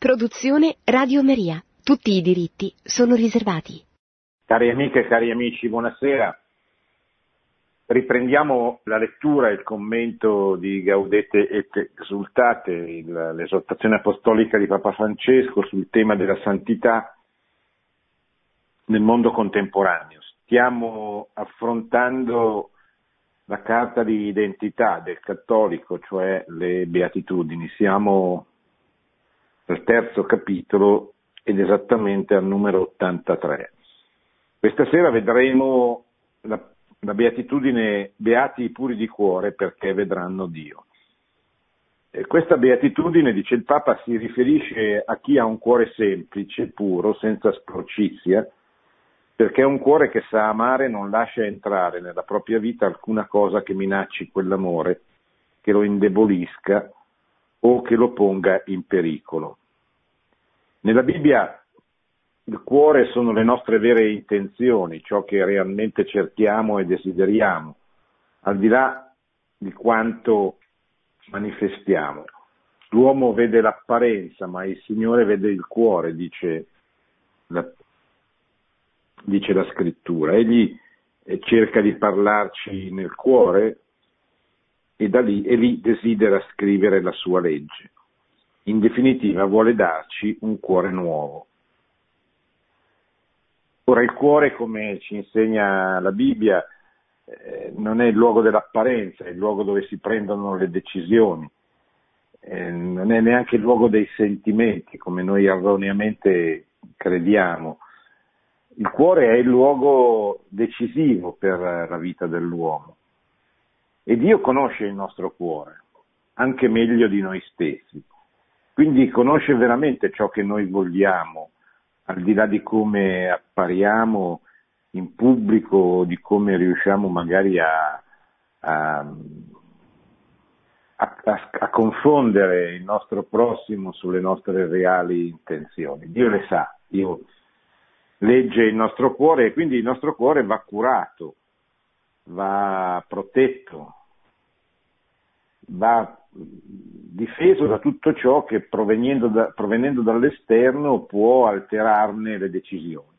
Produzione Radio Maria. Tutti i diritti sono riservati. Cari amiche e cari amici, buonasera. Riprendiamo la lettura e il commento di Gaudete et Exultate, l'esortazione apostolica di Papa Francesco sul tema della santità nel mondo contemporaneo. Stiamo affrontando la carta di identità del cattolico, cioè le beatitudini. Siamo al terzo capitolo ed esattamente al numero 83. Questa sera vedremo la, la beatitudine Beati i puri di cuore perché vedranno Dio. E questa beatitudine, dice il Papa, si riferisce a chi ha un cuore semplice, puro, senza sporcizia, perché è un cuore che sa amare non lascia entrare nella propria vita alcuna cosa che minacci quell'amore, che lo indebolisca o che lo ponga in pericolo. Nella Bibbia il cuore sono le nostre vere intenzioni, ciò che realmente cerchiamo e desideriamo, al di là di quanto manifestiamo. L'uomo vede l'apparenza, ma il Signore vede il cuore, dice la, dice la scrittura. Egli eh, cerca di parlarci nel cuore e da lì, e lì desidera scrivere la sua legge. In definitiva vuole darci un cuore nuovo. Ora il cuore, come ci insegna la Bibbia, eh, non è il luogo dell'apparenza, è il luogo dove si prendono le decisioni, eh, non è neanche il luogo dei sentimenti, come noi erroneamente crediamo. Il cuore è il luogo decisivo per la vita dell'uomo e Dio conosce il nostro cuore, anche meglio di noi stessi. Quindi conosce veramente ciò che noi vogliamo, al di là di come appariamo in pubblico, di come riusciamo magari a, a, a, a, confondere il nostro prossimo sulle nostre reali intenzioni. Dio le sa, Dio legge il nostro cuore e quindi il nostro cuore va curato, va protetto, va difeso da tutto ciò che provenendo, da, provenendo dall'esterno può alterarne le decisioni.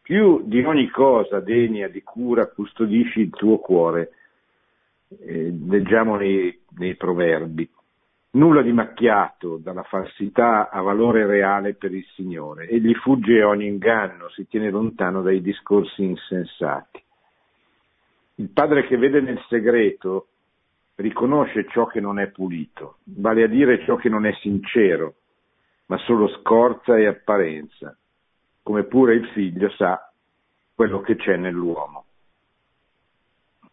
Più di ogni cosa degna di cura custodisci il tuo cuore, eh, leggiamo nei, nei proverbi. Nulla di macchiato dalla falsità ha valore reale per il Signore. Egli fugge ogni inganno, si tiene lontano dai discorsi insensati. Il padre che vede nel segreto riconosce ciò che non è pulito, vale a dire ciò che non è sincero, ma solo scorza e apparenza, come pure il figlio sa quello che c'è nell'uomo.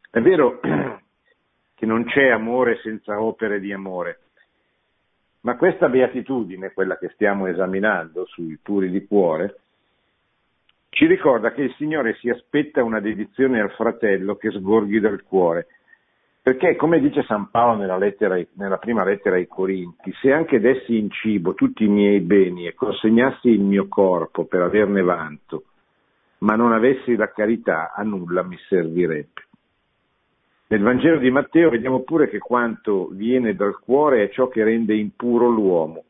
È vero che non c'è amore senza opere di amore, ma questa beatitudine, quella che stiamo esaminando sui puri di cuore, ci ricorda che il Signore si aspetta una dedizione al fratello che sgorghi dal cuore perché, come dice San Paolo nella, lettera, nella, prima lettera ai Corinti, se anche dessi in cibo tutti i miei beni e consegnassi il mio corpo per averne vanto, ma non avessi la carità, a nulla mi servirebbe. Nel Vangelo di Matteo vediamo pure che quanto viene dal cuore è ciò che rende impuro l'uomo,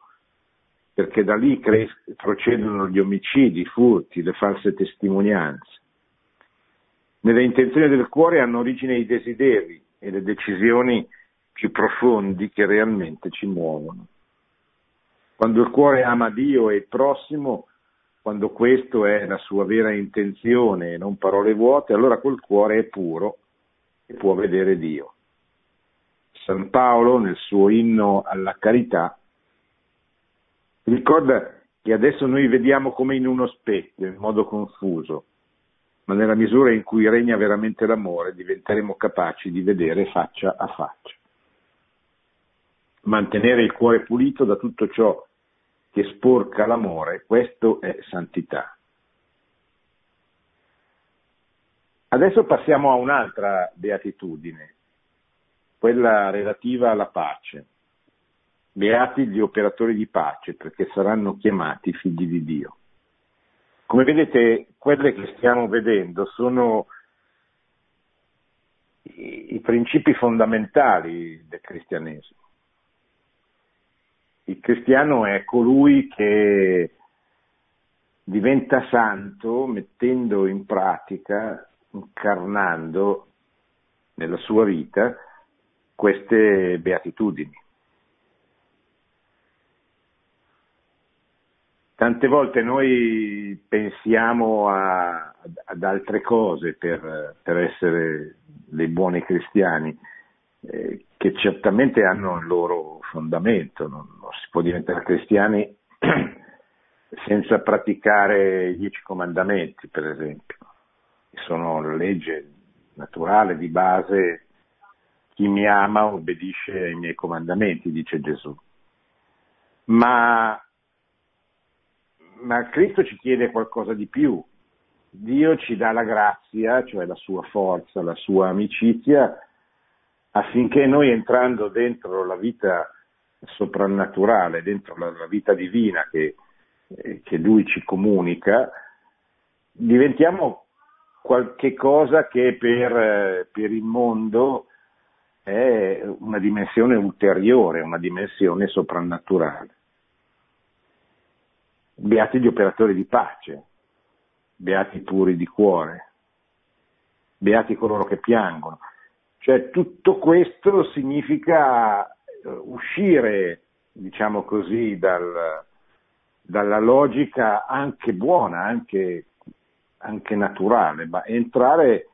perché da lì cres- procedono gli omicidi, i furti, le false testimonianze. Nelle intenzioni del cuore hanno origine i desideri, e le decisioni più profondi che realmente ci muovono. Quando il cuore ama Dio e il prossimo, quando questo è la sua vera intenzione e non parole vuote, allora quel cuore è puro e può vedere Dio. San Paolo, nel suo inno alla carità, ricorda che adesso noi vediamo come in uno specchio, in modo confuso, ma nella misura in cui regna veramente l'amore diventeremo capaci di vedere faccia a faccia. Mantenere il cuore pulito da tutto ciò che sporca l'amore, questo è santità. Adesso passiamo a un'altra beatitudine, quella relativa alla pace. Beati gli operatori di pace, perché saranno chiamati figli di Dio. Come vedete, quelle che stiamo vedendo sono i, principi fondamentali del cristianesimo. Il cristiano è colui che diventa santo mettendo in pratica, incarnando nella sua vita queste beatitudini. Tante volte noi pensiamo a, ad altre cose per, per, essere dei buoni cristiani, eh, che certamente hanno il loro fondamento, non, non si può diventare cristiani senza praticare i dieci comandamenti, per esempio, che sono la legge naturale di base, chi mi ama obbedisce ai miei comandamenti, dice Gesù. Ma, ma Cristo ci chiede qualcosa di più. Dio ci dà la grazia, cioè la sua forza, la sua amicizia, affinché noi entrando dentro la vita soprannaturale, dentro la, la vita divina che eh, che lui ci comunica, diventiamo qualche cosa che per, eh, per il mondo è una dimensione ulteriore, una dimensione soprannaturale. Beati gli operatori di pace, beati i puri di cuore, beati coloro che piangono. Cioè tutto questo significa eh, uscire, diciamo così, dal, dalla logica anche buona, anche, anche naturale, ma entrare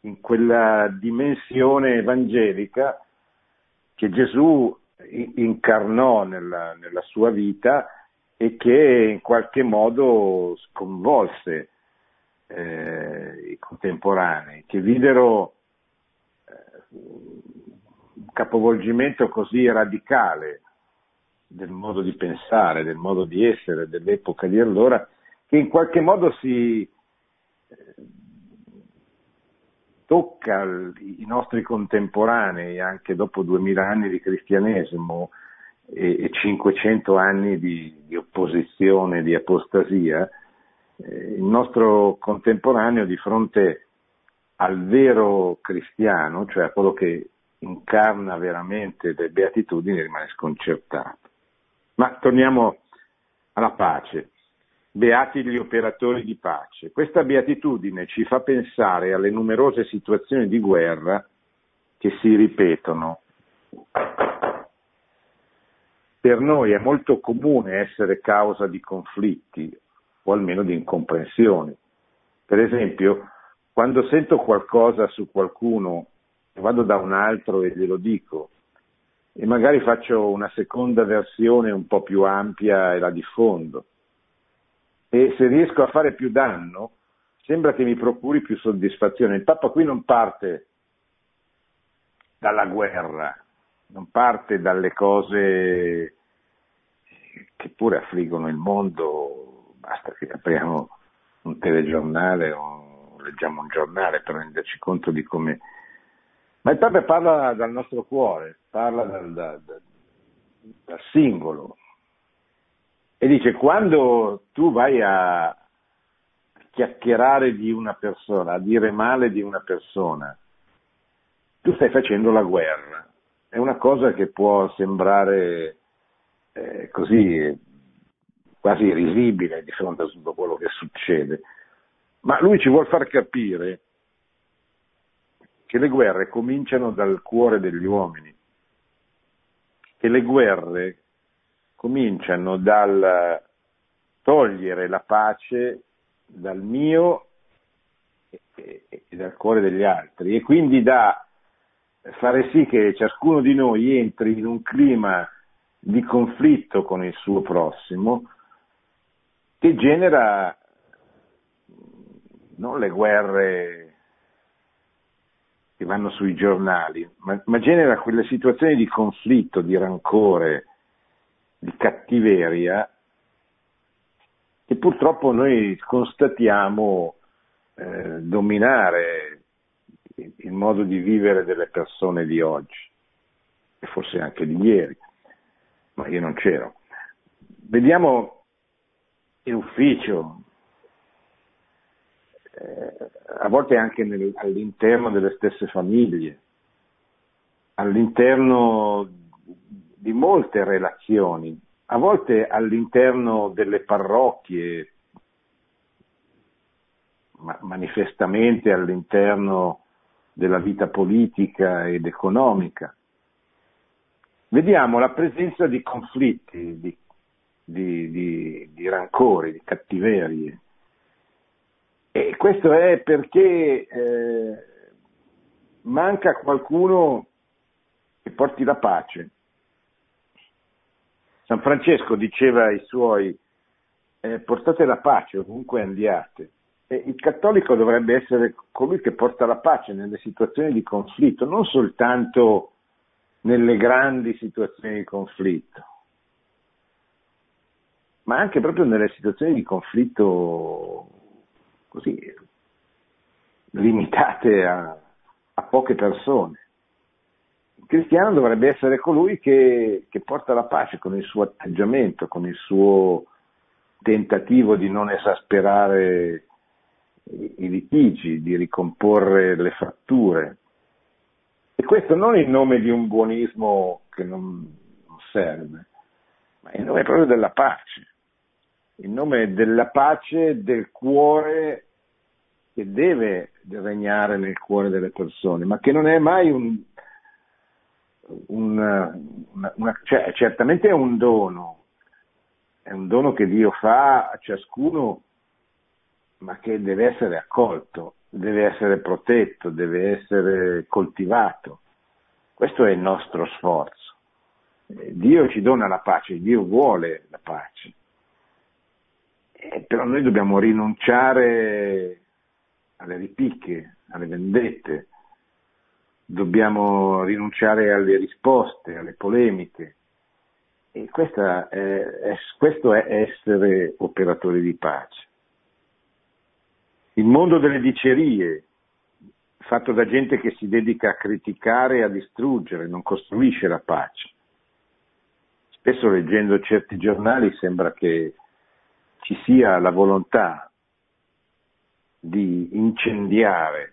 in quella dimensione evangelica che Gesù incarnò nella, nella, sua vita e che in qualche modo sconvolse eh, i contemporanei, che videro eh, un capovolgimento così radicale del modo di pensare, del modo di essere dell'epoca di allora, che in qualche modo si eh, tocca i nostri contemporanei anche dopo 2000 anni di cristianesimo e, 500 anni di, di opposizione, di apostasia, eh, il nostro contemporaneo di fronte al vero cristiano, cioè a quello che incarna veramente le beatitudini, rimane sconcertato. Ma torniamo alla pace. Beati gli operatori di pace. Questa beatitudine ci fa pensare alle numerose situazioni di guerra che si ripetono. Per noi è molto comune essere causa di conflitti o almeno di incomprensioni. Per esempio, quando sento qualcosa su qualcuno, vado da un altro e glielo dico, e magari faccio una seconda versione un po' più ampia e la diffondo. E se riesco a fare più danno, sembra che mi procuri più soddisfazione. Il Papa qui non parte dalla guerra, non parte dalle cose che pure affliggono il mondo, basta che apriamo un telegiornale o leggiamo un giornale per renderci conto di come ma il Papa parla dal nostro cuore, parla dal, dal, dal singolo e dice quando tu vai a chiacchierare di una persona, a dire male di una persona, tu stai facendo la guerra. È una cosa che può sembrare eh, così quasi risibile di fronte a tutto quello che succede, ma lui ci vuole far capire che le guerre cominciano dal cuore degli uomini, che le guerre cominciano dal togliere la pace dal mio e, dal cuore degli altri e quindi da fare sì che ciascuno di noi entri in un clima di conflitto con il suo prossimo che genera non le guerre che vanno sui giornali, ma, ma genera quelle situazioni di conflitto, di rancore, di cattiveria che purtroppo noi constatiamo eh, dominare il modo di vivere delle persone di oggi e forse anche di ieri, ma io non c'ero. Vediamo in ufficio, eh, a volte anche nel, all'interno delle stesse famiglie, all'interno di molte relazioni, a volte all'interno delle parrocchie, ma manifestamente all'interno della vita politica ed economica. Vediamo la presenza di conflitti, di, di, di, di rancori, di cattiverie. E questo è perché eh, manca qualcuno che porti la pace. San Francesco diceva ai suoi, eh, portate la pace ovunque andiate. Il cattolico dovrebbe essere colui che porta la pace nelle situazioni di conflitto, non soltanto nelle grandi situazioni di conflitto, ma anche proprio nelle situazioni di conflitto così limitate a, a poche persone. Il cristiano dovrebbe essere colui che, che porta la pace con il suo atteggiamento, con il suo tentativo di non esasperare i, litigi, di ricomporre le fratture. E questo non in nome di un buonismo che non serve, ma in nome proprio della pace, in nome della pace del cuore che deve regnare nel cuore delle persone, ma che non è mai un, un una, una, cioè, certamente è un dono, è un dono che Dio fa a ciascuno, ma che deve essere accolto, deve essere protetto, deve essere coltivato. Questo è il nostro sforzo. Dio ci dona la pace, Dio vuole la pace. Eh, però noi dobbiamo rinunciare alle ripicche, alle vendette, dobbiamo rinunciare alle risposte, alle polemiche. E è, è, questo è essere operatori di pace. Il mondo delle dicerie, fatto da gente che si dedica a criticare e a distruggere, non costruisce la pace. Spesso leggendo certi giornali sembra che ci sia la volontà di incendiare,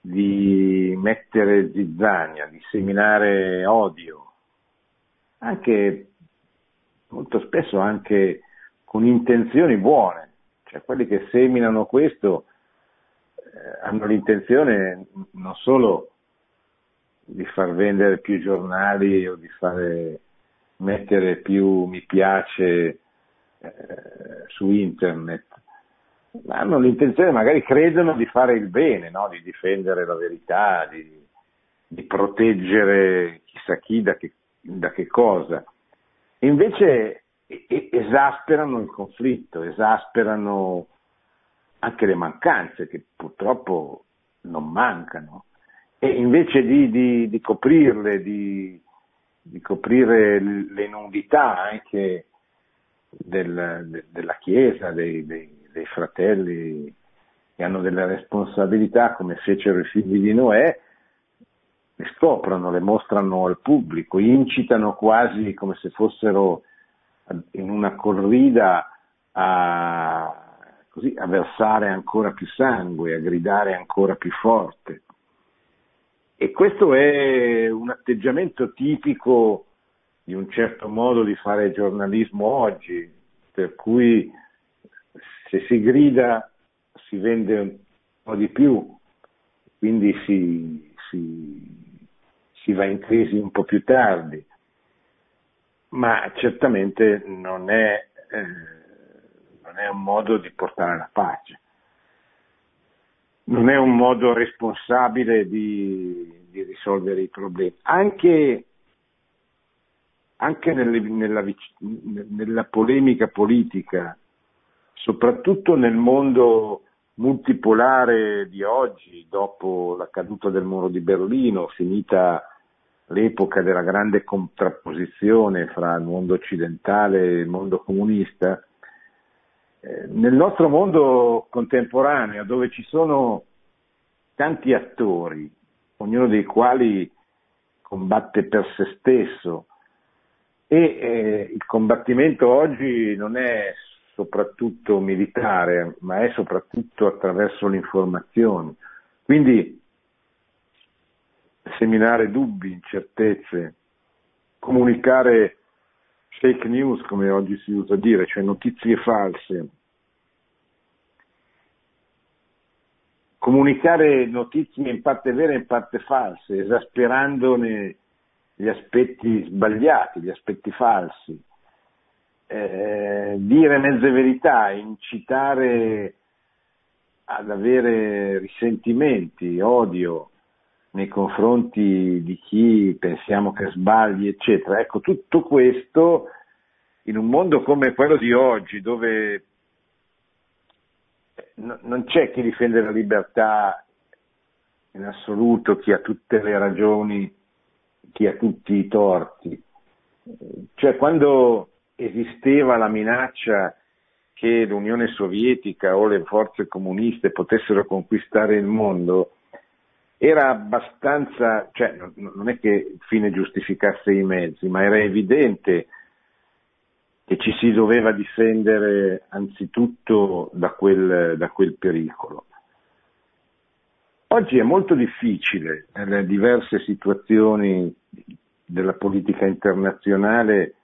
di mettere zizzania, di seminare odio, anche molto spesso anche con intenzioni buone, cioè quelli che seminano questo eh, hanno l'intenzione non solo di far vendere più giornali o di fare mettere più mi piace eh, su internet, hanno l'intenzione, magari credono di fare il bene, no? di difendere la verità, di, di proteggere chissà chi da che, da che cosa. Invece esasperano il conflitto, esasperano anche le mancanze che purtroppo non mancano. E invece di, di, di coprirle, di, di, coprire le nudità anche del, de, della Chiesa, dei, dei dei fratelli che hanno delle responsabilità come fecero i figli di Noè, le scoprono, le mostrano al pubblico, incitano quasi come se fossero in una corrida a, così, a versare ancora più sangue, a gridare ancora più forte. E questo è un atteggiamento tipico di un certo modo di fare giornalismo oggi, per cui se si grida si vende un po' di più, quindi si, si, si va in crisi un po' più tardi, ma certamente non è, eh, non è un modo di portare la pace, non è un modo responsabile di, di risolvere i problemi. Anche, anche nelle, nella, nella polemica politica soprattutto nel mondo multipolare di oggi, dopo la caduta del muro di Berlino, finita l'epoca della grande contrapposizione fra il mondo occidentale e il mondo comunista, eh, nel nostro mondo contemporaneo, dove ci sono tanti attori, ognuno dei quali combatte per se stesso, e eh, il combattimento oggi non è soprattutto militare, ma è soprattutto attraverso l'informazione. Quindi seminare dubbi, incertezze, comunicare fake news, come oggi si usa dire, cioè notizie false. Comunicare notizie in parte vere e in parte false, esasperandone gli aspetti sbagliati, gli aspetti falsi. Eh, dire mezze verità, incitare ad avere risentimenti, odio nei confronti di chi pensiamo che sbagli, eccetera. Ecco, tutto questo in un mondo come quello di oggi, dove non c'è chi difende la libertà in assoluto, chi ha tutte le ragioni, chi ha tutti i torti. Cioè, quando esisteva la minaccia che l'Unione Sovietica o le forze comuniste potessero conquistare il mondo, era abbastanza, cioè non è che il fine giustificasse i mezzi, ma era evidente che ci si doveva difendere anzitutto da quel, da quel pericolo. Oggi è molto difficile nelle diverse situazioni della politica internazionale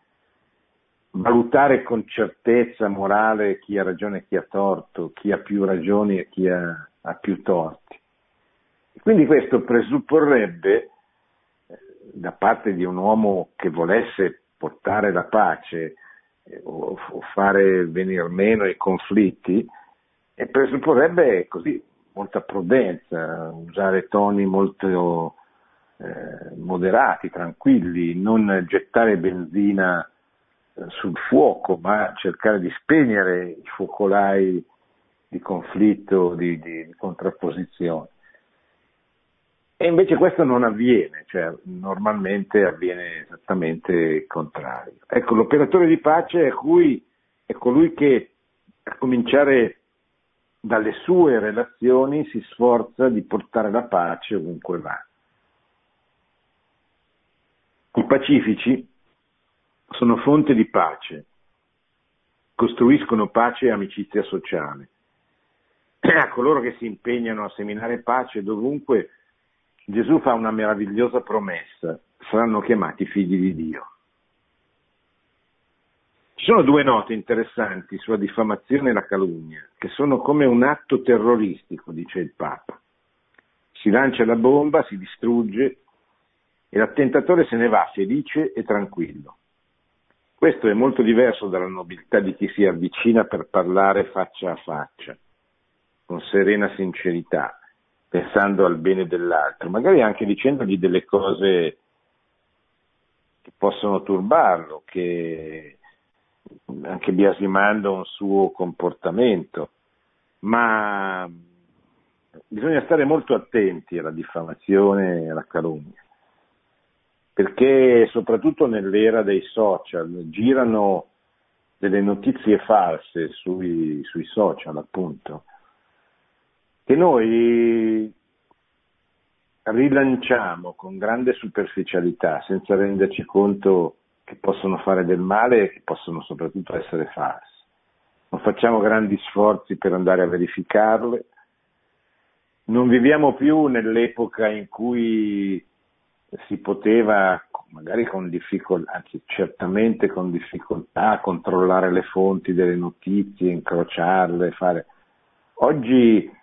valutare con certezza morale chi ha ragione e chi ha torto, chi ha più ragioni e chi ha, ha più torti. Quindi questo presupporrebbe eh, da parte di un uomo che volesse portare la pace eh, o, fare venire meno i conflitti, presupporrebbe così molta prudenza, usare toni molto eh, moderati, tranquilli, non gettare benzina sul fuoco, ma cercare di spegnere i focolai di conflitto, di, di, di contrapposizione. E invece questo non avviene, cioè normalmente avviene esattamente il contrario. Ecco, l'operatore di pace è, cui, è colui che a cominciare dalle sue relazioni si sforza di portare la pace ovunque va. I pacifici sono fonte di pace, costruiscono pace e amicizia sociale. A coloro che si impegnano a seminare pace dovunque, Gesù fa una meravigliosa promessa, saranno chiamati figli di Dio. Ci sono due note interessanti sulla diffamazione e la calunnia, che sono come un atto terroristico, dice il Papa. Si lancia la bomba, si distrugge e l'attentatore se ne va felice e tranquillo. Questo è molto diverso dalla nobiltà di chi si avvicina per parlare faccia a faccia, con serena sincerità, pensando al bene dell'altro, magari anche dicendogli delle cose che possono turbarlo, che anche biasimando un suo comportamento, ma bisogna stare molto attenti alla diffamazione e alla calunnia perché soprattutto nell'era dei social girano delle notizie false sui, sui social, appunto, che noi rilanciamo con grande superficialità, senza renderci conto che possono fare del male e che possono soprattutto essere false. Non facciamo grandi sforzi per andare a verificarle. Non viviamo più nell'epoca in cui si poteva magari con difficoltà, anzi certamente con difficoltà, controllare le fonti delle notizie, incrociarle, fare. Oggi,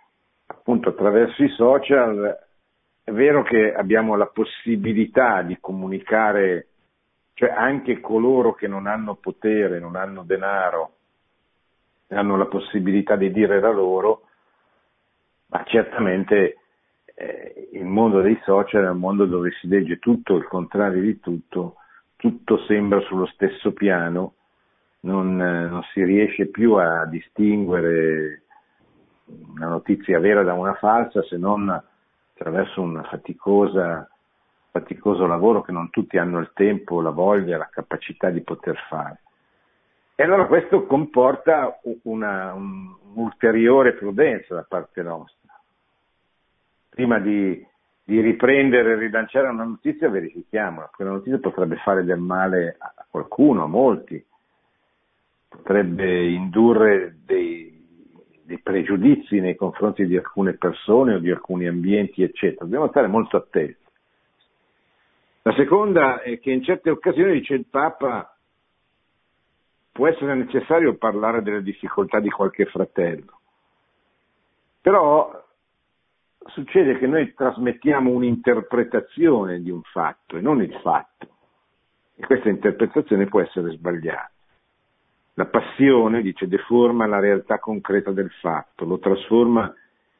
appunto, attraverso i social è vero che abbiamo la possibilità di comunicare, cioè anche coloro che non hanno potere, non hanno denaro, hanno la possibilità di dire la loro, ma certamente eh, il mondo dei social è un mondo dove si legge tutto il contrario di tutto, tutto sembra sullo stesso piano, non, non si riesce più a distinguere una notizia vera da una falsa se non attraverso un faticoso lavoro che non tutti hanno il tempo, la voglia, la capacità di poter fare. E allora questo comporta una, un'ulteriore prudenza da parte nostra. Prima di, di riprendere e rilanciare una notizia verifichiamola, perché la notizia potrebbe fare del male a qualcuno, a molti, potrebbe indurre dei, dei pregiudizi nei confronti di alcune persone o di alcuni ambienti, eccetera. Dobbiamo stare molto attenti. La seconda è che in certe occasioni, dice il Papa, può essere necessario parlare delle difficoltà di qualche fratello. Però succede che noi trasmettiamo un'interpretazione di un fatto e non il fatto. E questa interpretazione può essere sbagliata. La passione, dice, deforma la realtà concreta del fatto, lo trasforma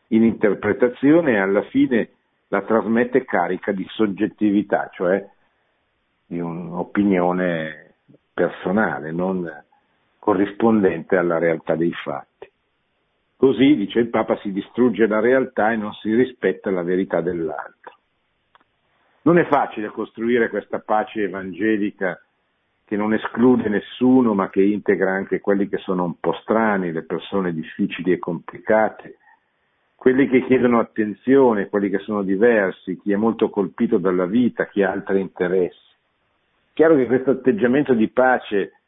in interpretazione e alla fine la trasmette carica di soggettività, cioè di un'opinione personale, non corrispondente alla realtà dei fatti. Così, dice il Papa, si distrugge la realtà e non si rispetta la verità dell'altro. Non è facile costruire questa pace evangelica che non esclude nessuno ma che integra anche quelli che sono un po' strani, le persone difficili e complicate, quelli che chiedono attenzione, quelli che sono diversi, chi è molto colpito dalla vita, chi ha altri interessi. Chiaro che questo atteggiamento di pace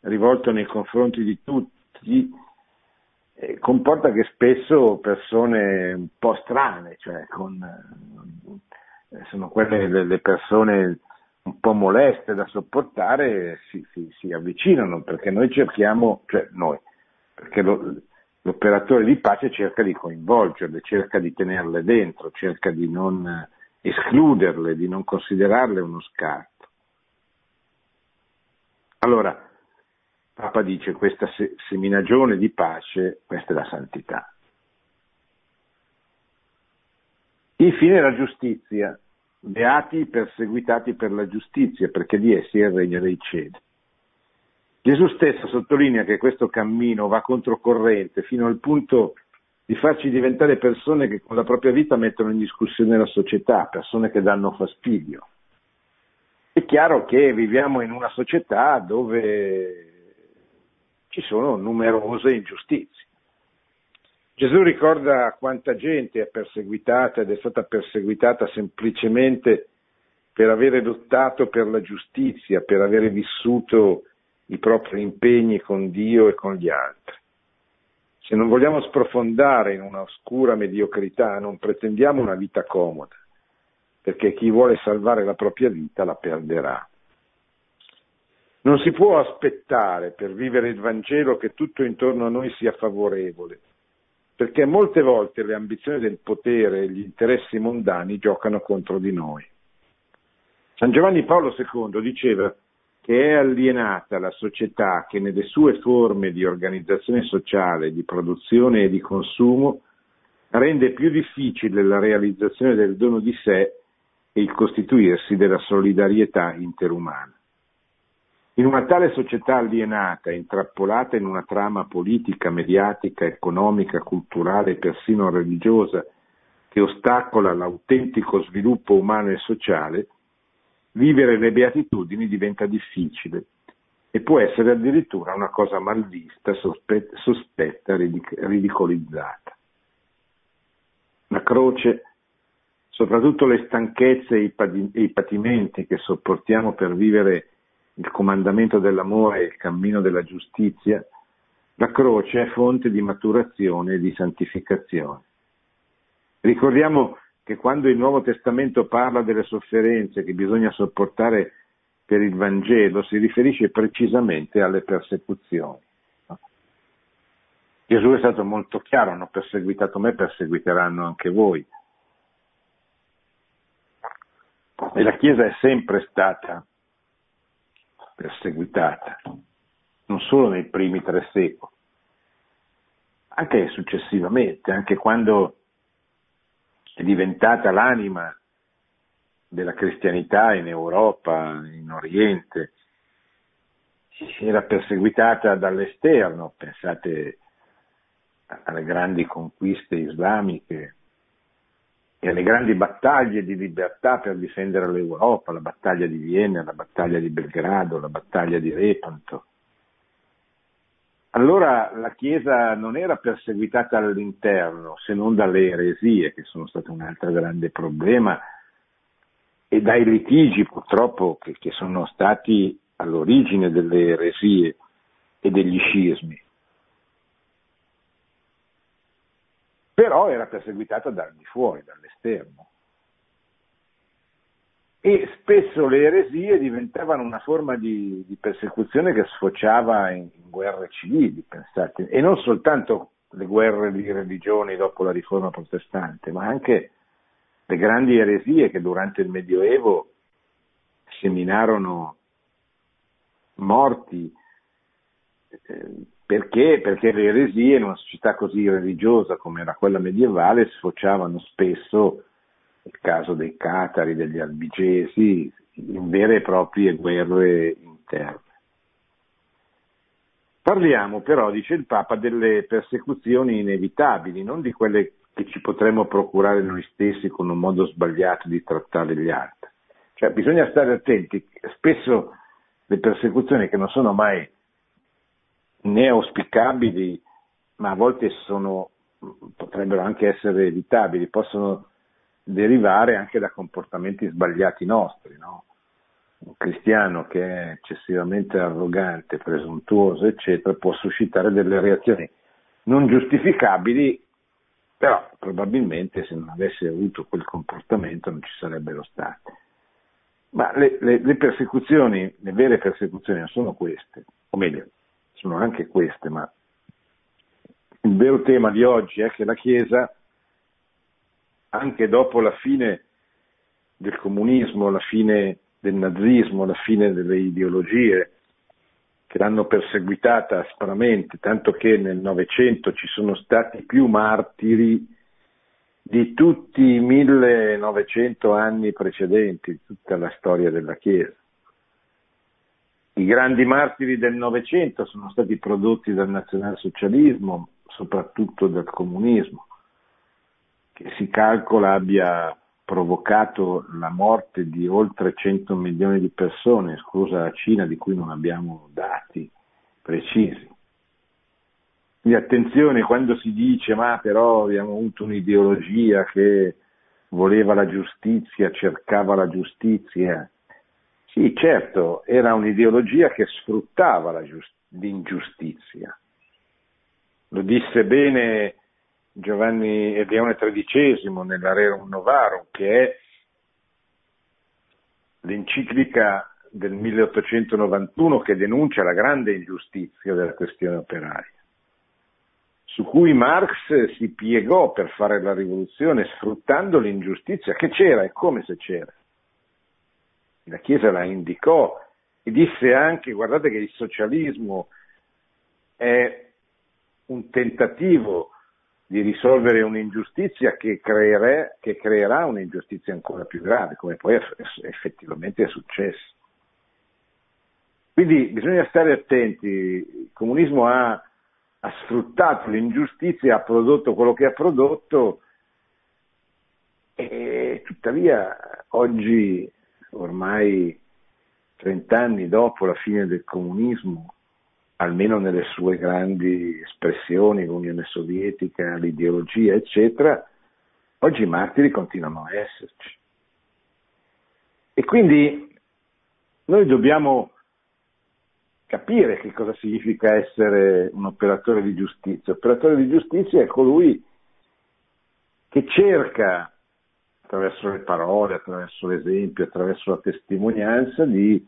rivolto nei confronti di tutti eh, comporta che spesso persone un po' strane, cioè con, eh, sono quelle le persone un po' moleste da sopportare si, si, si avvicinano perché noi cerchiamo, cioè noi, perché lo, l'operatore di pace cerca di coinvolgerle, cerca di tenerle dentro, cerca di non escluderle, di non considerarle uno scarto. Allora, Papa dice questa seminagione di pace, questa è la santità. Infine la giustizia, beati i perseguitati per la giustizia, perché di essi è il regno dei cieli. Gesù stesso sottolinea che questo cammino va controcorrente fino al punto di farci diventare persone che con la propria vita mettono in discussione la società, persone che danno fastidio. È chiaro che viviamo in una società dove ci sono numerose ingiustizie. Gesù ricorda quanta gente è perseguitata ed è stata perseguitata semplicemente per avere lottato per la giustizia, per avere vissuto i propri impegni con Dio e con gli altri. Se non vogliamo sprofondare in una oscura mediocrità, non pretendiamo una vita comoda, perché chi vuole salvare la propria vita la perderà. Non si può aspettare per vivere il Vangelo che tutto intorno a noi sia favorevole perché molte volte le ambizioni del potere e gli interessi mondani giocano contro di noi. San Giovanni Paolo II diceva che è alienata la società che nelle sue forme di organizzazione sociale, di produzione e di consumo rende più difficile la realizzazione del dono di sé e il costituirsi della solidarietà interumana. In una tale società alienata, intrappolata in una trama politica, mediatica, economica, culturale e persino religiosa che ostacola l'autentico sviluppo umano e sociale, vivere le beatitudini diventa difficile e può essere addirittura una cosa malvista, sospetta, ridicolizzata. La croce, soprattutto le stanchezze e i patimenti che sopportiamo per vivere il comandamento dell'amore e il cammino della giustizia, la croce è fonte di maturazione e di santificazione. Ricordiamo che quando il Nuovo Testamento parla delle sofferenze che bisogna sopportare per il Vangelo, si riferisce precisamente alle persecuzioni. Gesù è stato molto chiaro, hanno perseguitato me, perseguiteranno anche voi. E la Chiesa è sempre stata perseguitata, non solo nei primi tre secoli, anche successivamente, anche quando è diventata l'anima della cristianità in Europa, in Oriente, era perseguitata dall'esterno, pensate alle grandi conquiste islamiche e alle grandi battaglie di libertà per difendere l'Europa, la battaglia di Vienna, la battaglia di Belgrado, la battaglia di Repanto. Allora la Chiesa non era perseguitata all'interno, se non dalle eresie, che sono state un altro grande problema, e dai litigi purtroppo che, che sono stati all'origine delle eresie e degli scismi. Però era perseguitata dal di fuori, dall'esterno. e spesso le eresie diventavano una forma di, di persecuzione che sfociava in, in, guerre civili, pensate, e non soltanto le guerre di religione dopo la riforma protestante, ma anche le grandi eresie che durante il Medioevo seminarono morti. Eh, perché? Perché le eresie in una società così religiosa come era quella medievale sfociavano spesso il caso dei catari, degli albigesi, in vere e proprie guerre interne. Parliamo però, dice il Papa, delle persecuzioni inevitabili, non di quelle che ci potremmo procurare noi stessi con un modo sbagliato di trattare gli altri. Cioè bisogna stare attenti, spesso le persecuzioni che non sono mai né auspicabili, ma a volte sono, potrebbero anche essere evitabili, possono derivare anche da comportamenti sbagliati nostri. No? Un cristiano che è eccessivamente arrogante, presuntuoso, eccetera, può suscitare delle reazioni non giustificabili, però probabilmente se non avesse avuto quel comportamento non ci sarebbero state. Ma le, le, le persecuzioni, le vere persecuzioni non sono queste, o meglio, sono anche queste, ma il vero tema di oggi è che la Chiesa anche dopo la fine del comunismo, la fine del nazismo, la fine delle ideologie che l'hanno perseguitata aspramente, tanto che nel Novecento ci sono stati più martiri di tutti i 1900 anni precedenti, tutta la storia della Chiesa. I grandi martiri del Novecento sono stati prodotti dal nazionalsocialismo, soprattutto dal comunismo che si calcola abbia provocato la morte di oltre 100 milioni di persone, esclusa la Cina di cui non abbiamo dati precisi. Quindi attenzione quando si dice ma però abbiamo avuto un'ideologia che voleva la giustizia, cercava la giustizia. Sì, certo, era un'ideologia che sfruttava giust- l'ingiustizia. Lo disse bene Giovanni Leone XIII nella Rerum Novarum, che è l'enciclica del 1891 che denuncia la grande ingiustizia della questione operaria, su cui Marx si piegò per fare la rivoluzione sfruttando l'ingiustizia che c'era e come se c'era. La Chiesa la indicò e disse anche guardate che il socialismo è un tentativo di risolvere un'ingiustizia che, creere, che creerà un'ingiustizia ancora più grave, come poi effettivamente è successo. Quindi bisogna stare attenti, il comunismo ha, ha sfruttato l'ingiustizia, ha prodotto quello che ha prodotto e tuttavia oggi, ormai 30 anni dopo la fine del comunismo, almeno nelle sue grandi espressioni, l'Unione Sovietica, l'ideologia, eccetera, oggi i martiri continuano a esserci. E quindi noi dobbiamo capire che cosa significa essere un operatore di giustizia. Operatore di giustizia è colui che cerca, attraverso le parole, attraverso l'esempio, attraverso la testimonianza, di,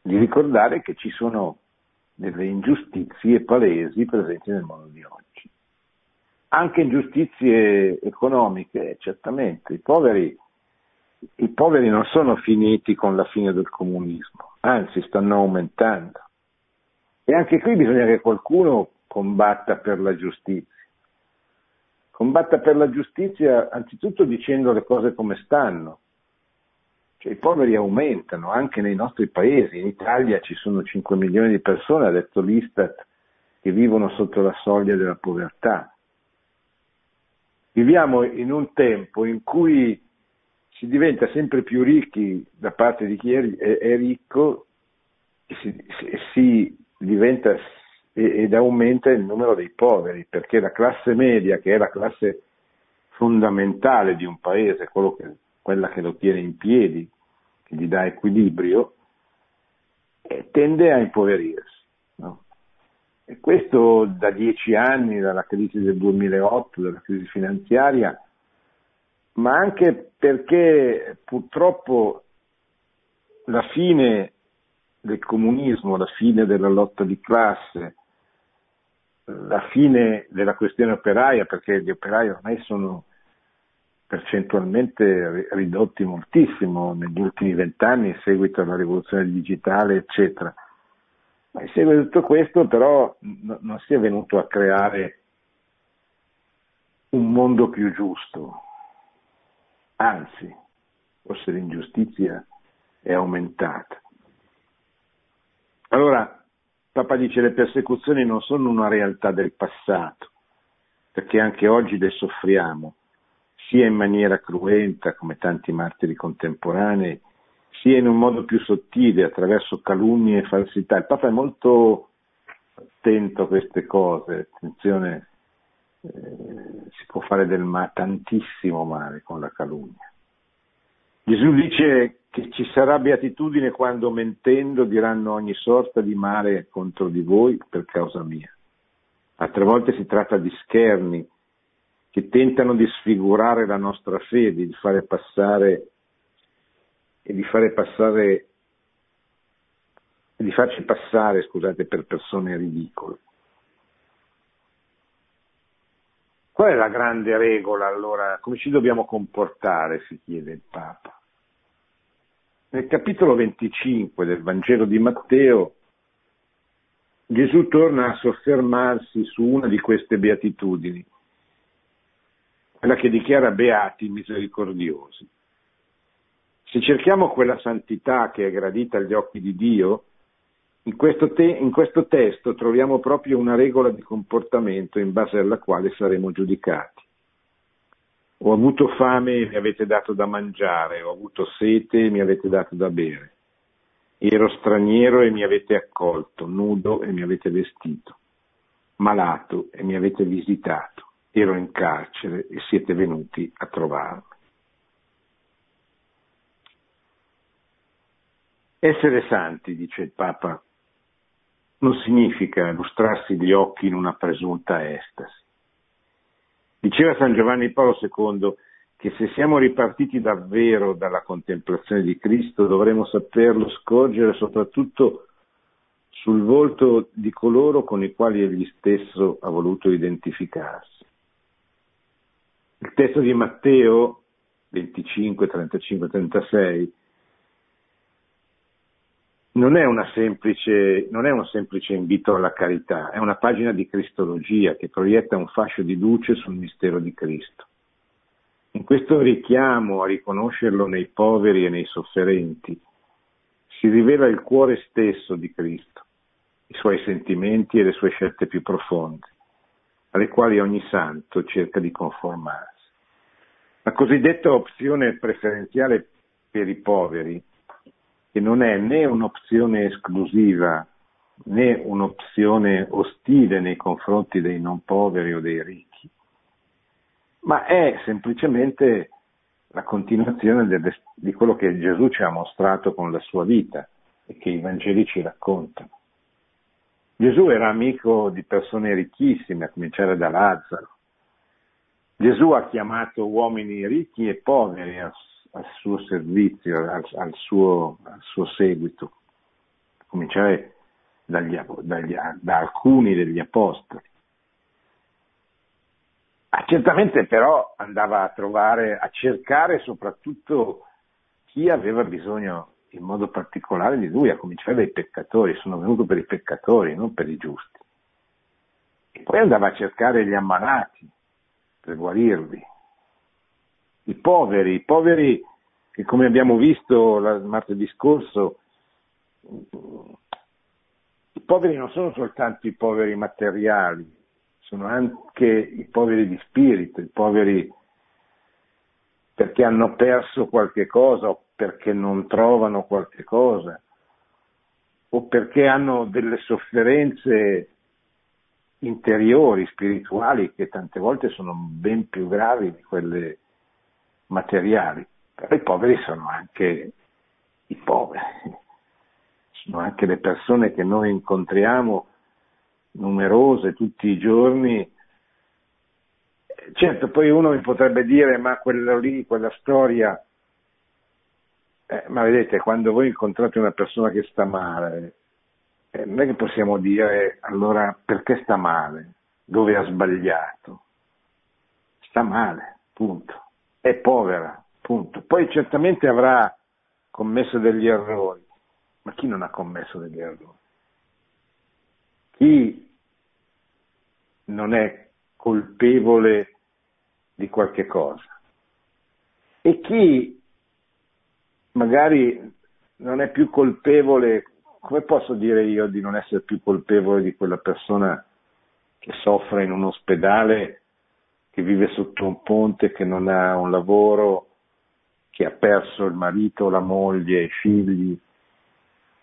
di ricordare che ci sono delle ingiustizie palesi presenti nel mondo di oggi. Anche ingiustizie economiche, certamente. I poveri, I poveri non sono finiti con la fine del comunismo, anzi stanno aumentando. E anche qui bisogna che qualcuno combatta per la giustizia. Combatta per la giustizia anzitutto dicendo le cose come stanno, cioè, I poveri aumentano anche nei nostri paesi, in Italia ci sono 5 milioni di persone, ha detto l'Istat, che vivono sotto la soglia della povertà. Viviamo in un tempo in cui si diventa sempre più ricchi da parte di chi è, è, è ricco e si, si diventa ed aumenta il numero dei poveri, perché la classe media, che è la classe fondamentale di un paese, che, quella che lo tiene in piedi, che gli dà equilibrio, eh, tende a impoverirsi. No? E questo da dieci anni, dalla crisi del 2008, dalla crisi finanziaria, ma anche perché purtroppo la fine del comunismo, la fine della lotta di classe, la fine della questione operaia, perché gli operai ormai sono percentualmente ridotti moltissimo negli ultimi vent'anni in seguito alla rivoluzione digitale, eccetera. Ma in seguito a tutto questo però n- non si è venuto a creare un mondo più giusto, anzi, forse l'ingiustizia è aumentata. Allora, Papa dice le persecuzioni non sono una realtà del passato, perché anche oggi le soffriamo, sia in maniera cruenta come tanti martiri contemporanei, sia in un modo più sottile attraverso calunnie e falsità. Il Papa è molto attento a queste cose, attenzione, eh, si può fare del ma- tantissimo male con la calunnia. Gesù dice che ci sarà beatitudine quando mentendo diranno ogni sorta di male contro di voi per causa mia. Altre volte si tratta di scherni che tentano di sfigurare la nostra fede, di fare passare e di fare passare di farci passare, scusate, per persone ridicole. Qual è la grande regola allora? Come ci dobbiamo comportare, si chiede il Papa. Nel capitolo 25 del Vangelo di Matteo Gesù torna a soffermarsi su una di queste beatitudini, quella che dichiara beati misericordiosi. Se cerchiamo quella santità che è gradita agli occhi di Dio, in questo, te- in questo testo troviamo proprio una regola di comportamento in base alla quale saremo giudicati. Ho avuto fame e mi avete dato da mangiare, ho avuto sete e mi avete dato da bere. Ero straniero e mi avete accolto, nudo e mi avete vestito, malato e mi avete visitato ero in carcere e siete venuti a trovarmi. Essere santi, dice il Papa, non significa lustrarsi gli occhi in una presunta estasi. Diceva San Giovanni Paolo II che se siamo ripartiti davvero dalla contemplazione di Cristo dovremo saperlo scorgere soprattutto sul volto di coloro con i quali egli stesso ha voluto identificarsi. Il testo di Matteo 25, 35, 36 non è, semplice, non è, un semplice invito alla carità, è una pagina di cristologia che proietta un fascio di luce sul mistero di Cristo. In questo richiamo a riconoscerlo nei poveri e nei sofferenti si rivela il cuore stesso di Cristo, i suoi sentimenti e le sue scelte più profonde alle quali ogni santo cerca di conformarsi. La cosiddetta opzione preferenziale per i poveri, che non è né un'opzione esclusiva né un'opzione ostile nei confronti dei non poveri o dei ricchi, ma è semplicemente la continuazione delle, di quello che Gesù ci ha mostrato con la sua vita e che i Vangeli ci raccontano. Gesù era amico di persone ricchissime, a cominciare da Lazzaro. Gesù ha chiamato uomini ricchi e poveri al, al suo servizio, al, al, suo, al, suo, seguito, a cominciare dagli, dagli, da alcuni degli apostoli. Ah, certamente però andava a trovare, a cercare soprattutto chi aveva bisogno in modo particolare di lui, a cominciare dai peccatori, sono venuto per i peccatori, non per i giusti. E poi andava a cercare gli ammalati per guarirli. I poveri, i poveri che come abbiamo visto la, martedì scorso, i poveri non sono soltanto i poveri materiali, sono anche i poveri di spirito, i poveri perché hanno perso qualche cosa o perché non trovano qualche cosa o perché hanno delle sofferenze interiori, spirituali, che tante volte sono ben più gravi di quelle materiali. Però i poveri sono anche i poveri, sono anche le persone che noi incontriamo numerose tutti i giorni Certo, poi uno mi potrebbe dire, ma quello lì, quella storia, Eh, ma vedete, quando voi incontrate una persona che sta male, eh, non è che possiamo dire allora perché sta male, dove ha sbagliato. Sta male, punto. È povera, punto. Poi certamente avrà commesso degli errori, ma chi non ha commesso degli errori? Chi non è colpevole di qualche cosa? E chi magari non è più colpevole, come posso dire io di non essere più colpevole di quella persona che soffre in un ospedale, che vive sotto un ponte, che non ha un lavoro, che ha perso il marito, la moglie, i figli.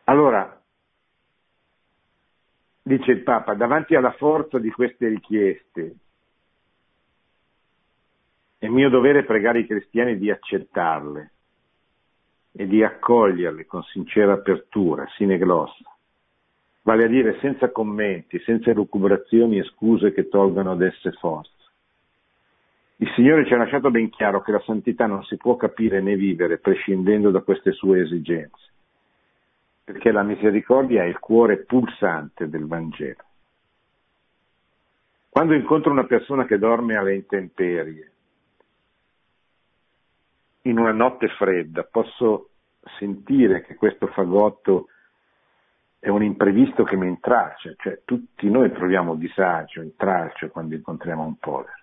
Allora, dice il Papa, davanti alla forza di queste richieste, è mio dovere pregare i cristiani di accettarle e di accoglierle con sincera apertura, sine glossa, vale a dire senza commenti, senza elucubrazioni e scuse che tolgano ad esse forza. Il Signore ci ha lasciato ben chiaro che la santità non si può capire né vivere prescindendo da queste sue esigenze, perché la misericordia è il cuore pulsante del Vangelo. Quando incontro una persona che dorme alle intemperie, in una notte fredda posso sentire che questo fagotto è un imprevisto che mi intralcia, cioè tutti noi proviamo disagio, intralcio quando incontriamo un povero.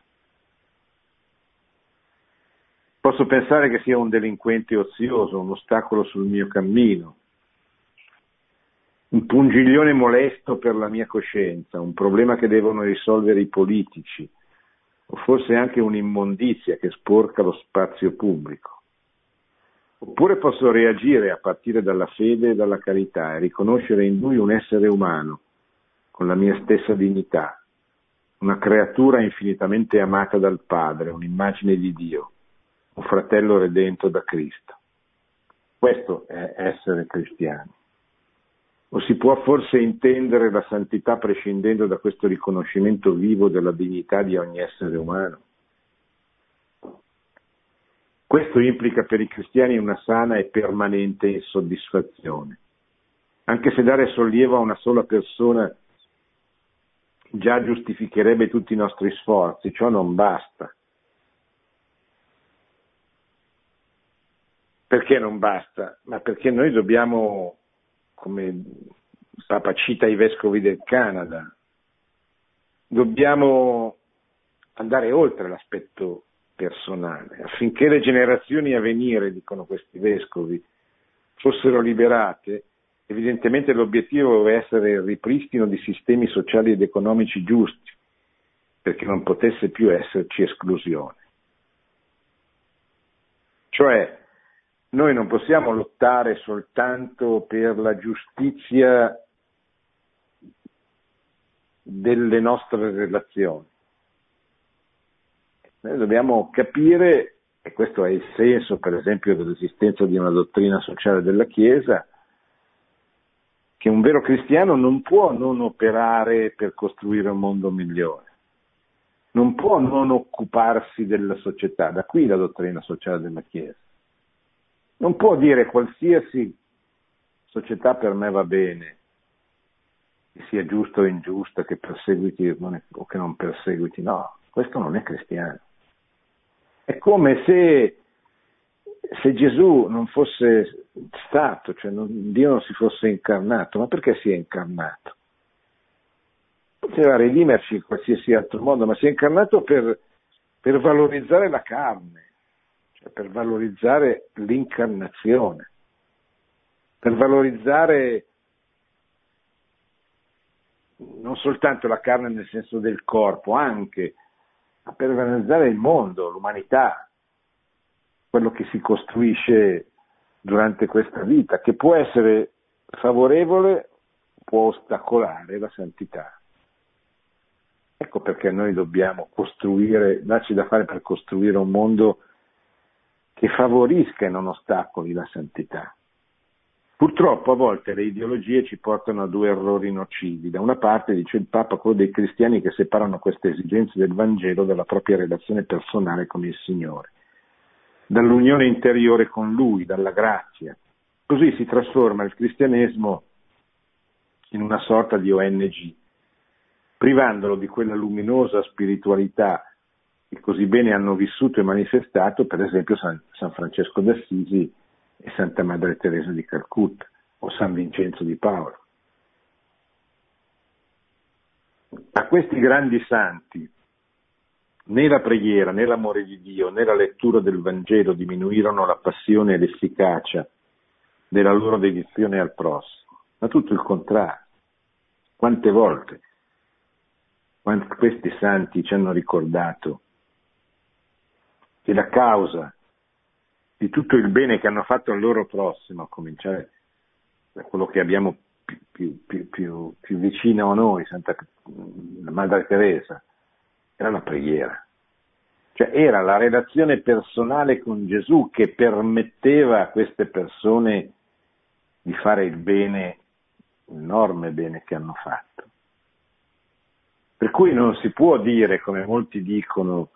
Posso pensare che sia un delinquente ozioso, un ostacolo sul mio cammino, un pungiglione molesto per la mia coscienza, un problema che devono risolvere i politici, o forse anche un'immondizia che sporca lo spazio pubblico. Oppure posso reagire a partire dalla fede e dalla carità e riconoscere in lui un essere umano, con la mia stessa dignità, una creatura infinitamente amata dal Padre, un'immagine di Dio, un fratello redento da Cristo. Questo è essere cristiani. O si può forse intendere la santità prescindendo da questo riconoscimento vivo della dignità di ogni essere umano? Questo implica per i cristiani una sana e permanente insoddisfazione. Anche se dare sollievo a una sola persona già giustificherebbe tutti i nostri sforzi, ciò non basta. Perché non basta? Ma perché noi dobbiamo come Papa cita i vescovi del Canada, dobbiamo andare oltre l'aspetto personale, affinché le generazioni a venire, dicono questi vescovi, fossero liberate, evidentemente l'obiettivo deve essere il ripristino di sistemi sociali ed economici giusti, perché non potesse più esserci esclusione. Cioè, noi non possiamo lottare soltanto per la giustizia delle nostre relazioni. Noi dobbiamo capire, e questo è il senso per esempio dell'esistenza di una dottrina sociale della Chiesa, che un vero cristiano non può non operare per costruire un mondo migliore, non può non occuparsi della società, da qui la dottrina sociale della Chiesa non può dire qualsiasi società per me va bene, che sia giusta o ingiusta, che perseguiti o che non perseguiti, no, questo non è cristiano. È come se, se Gesù non fosse stato, cioè non, Dio non si fosse incarnato, ma perché si è incarnato? Poteva redimerci in qualsiasi altro modo, ma si è incarnato per, per valorizzare la carne, per valorizzare l'incarnazione, per valorizzare non soltanto la carne nel senso del corpo, anche, ma per valorizzare il mondo, l'umanità, quello che si costruisce durante questa vita, che può essere favorevole, può ostacolare la santità. Ecco perché noi dobbiamo costruire, darci da fare per costruire un mondo che favorisca e non ostacoli la santità. Purtroppo a volte le ideologie ci portano a due errori nocivi. Da una parte, dice il Papa, quello dei cristiani che separano queste esigenze del Vangelo dalla propria relazione personale con il Signore. dall'unione interiore con Lui, dalla grazia. Così si trasforma il cristianesimo in una sorta di ONG, privandolo di quella luminosa spiritualità che così bene hanno vissuto e manifestato, per esempio San, San Francesco d'Assisi e Santa Madre Teresa di Calcutta o San Vincenzo di Paolo. A questi grandi santi né la preghiera, né l'amore di Dio, né la lettura del Vangelo diminuirono la passione e l'efficacia della loro dedizione al prossimo, ma tutto il contrario. Quante volte questi santi ci hanno ricordato che la causa di tutto il bene che hanno fatto al loro prossimo, a cominciare da quello che abbiamo più, più, più, più vicino a noi, Santa Madre Teresa, era la preghiera. Cioè era la relazione personale con Gesù che permetteva a queste persone di fare il bene, l'enorme bene che hanno fatto. Per cui non si può dire, come molti dicono,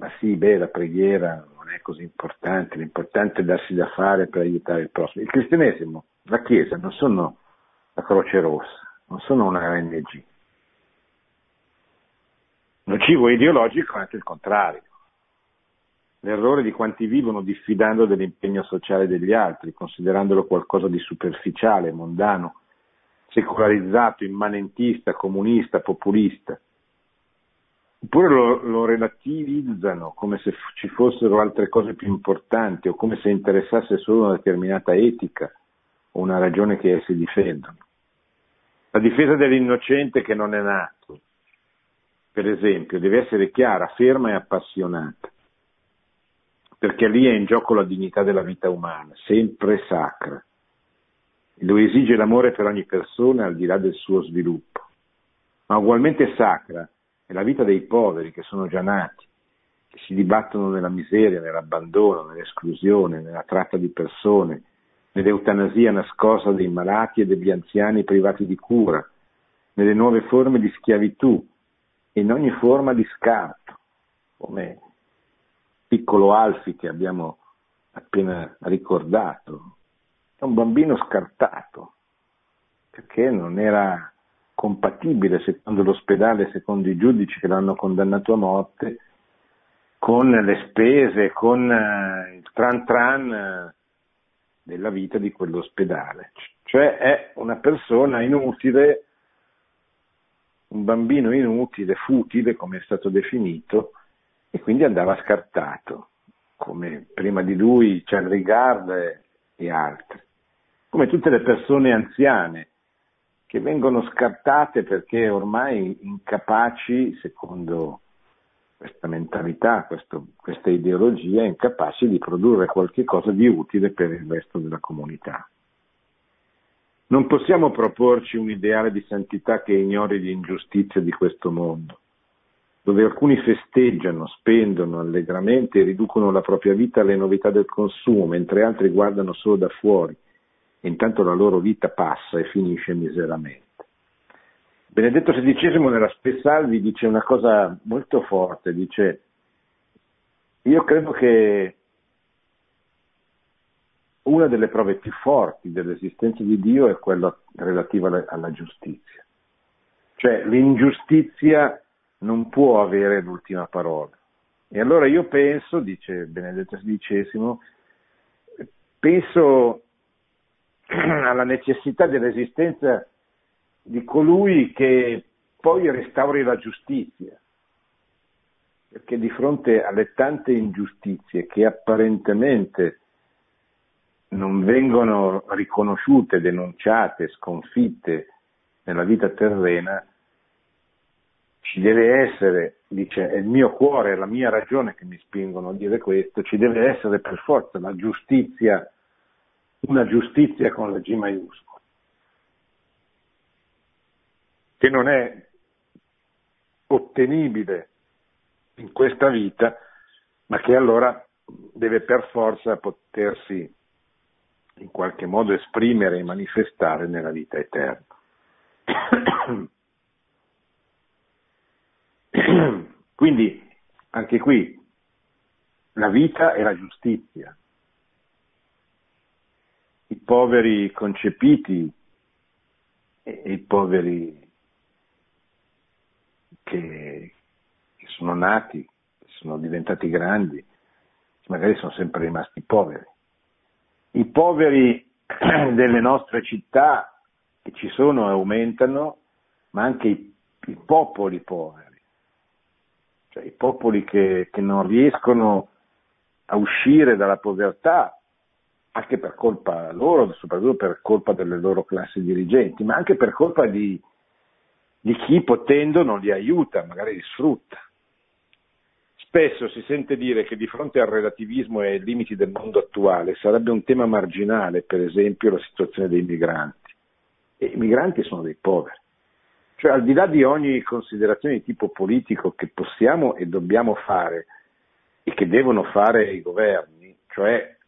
ma sì, beh, la preghiera non è così importante, l'importante è darsi da fare per aiutare il prossimo. Il cristianesimo, la Chiesa non sono la Croce Rossa, non sono una ONG. Nocivo ideologico è anche il contrario. L'errore di quanti vivono diffidando dell'impegno sociale degli altri, considerandolo qualcosa di superficiale, mondano, secolarizzato, immanentista, comunista, populista. Oppure lo, lo, relativizzano come se ci fossero altre cose più importanti o come se interessasse solo una determinata etica o una ragione che essi difendono. La difesa dell'innocente che non è nato, per esempio, deve essere chiara, ferma e appassionata, perché lì è in gioco la dignità della vita umana, sempre sacra. Lo esige l'amore per ogni persona al di là del suo sviluppo. Ma ugualmente sacra è la vita dei poveri che sono già nati, che si dibattono nella miseria, nell'abbandono, nell'esclusione, nella tratta di persone, nell'eutanasia nascosta dei malati e degli anziani privati di cura, nelle nuove forme di schiavitù, in ogni forma di scarto, come piccolo Alfi che abbiamo appena ricordato, è un bambino scartato, perché non era compatibile, secondo l'ospedale, secondo i giudici che l'hanno condannato a morte, con le spese, con eh, il tran tran eh, della vita di quell'ospedale. Cioè è una persona inutile un bambino inutile, futile, come è stato definito, e quindi andava scartato, come prima di lui Charles e, e altri, come tutte le persone anziane che vengono scartate perché ormai incapaci, secondo questa mentalità, questo, questa ideologia, incapaci di produrre qualche cosa di utile per il resto della comunità. Non possiamo proporci un ideale di santità che ignori l'ingiustizia di questo mondo, dove alcuni festeggiano, spendono allegramente e riducono la propria vita alle novità del consumo, mentre altri guardano solo da fuori intanto la loro vita passa e finisce miseramente. Benedetto XVI nella Spessalvi dice una cosa molto forte, dice io credo che una delle prove più forti dell'esistenza di Dio è quella relativa alla giustizia. Cioè l'ingiustizia non può avere l'ultima parola. E allora io penso, dice Benedetto XVI, penso alla necessità dell'esistenza di colui che poi restauri la giustizia, perché di fronte alle tante ingiustizie che apparentemente non vengono riconosciute, denunciate, sconfitte nella vita terrena, ci deve essere, dice, è il mio cuore, è la mia ragione che mi spingono a dire questo, ci deve essere per forza la giustizia, una giustizia con la G maiuscola, che non è ottenibile in questa vita, ma che allora deve per forza potersi in qualche modo esprimere e manifestare nella vita eterna. Quindi anche qui la vita e la giustizia. Poveri concepiti e, i poveri che, che sono nati, sono diventati grandi, magari sono sempre rimasti poveri. I poveri delle nostre città che ci sono e aumentano, ma anche i, i popoli poveri, cioè i popoli che, che non riescono a uscire dalla povertà, anche per colpa loro, soprattutto per colpa delle loro classi dirigenti, ma anche per colpa di, di chi potendo non li aiuta, magari li sfrutta. Spesso si sente dire che di fronte al relativismo e ai limiti del mondo attuale sarebbe un tema marginale, per esempio, la situazione dei migranti. E i migranti sono dei poveri. Cioè, al di là di ogni considerazione di tipo politico che possiamo e dobbiamo fare e che devono fare i governi, cioè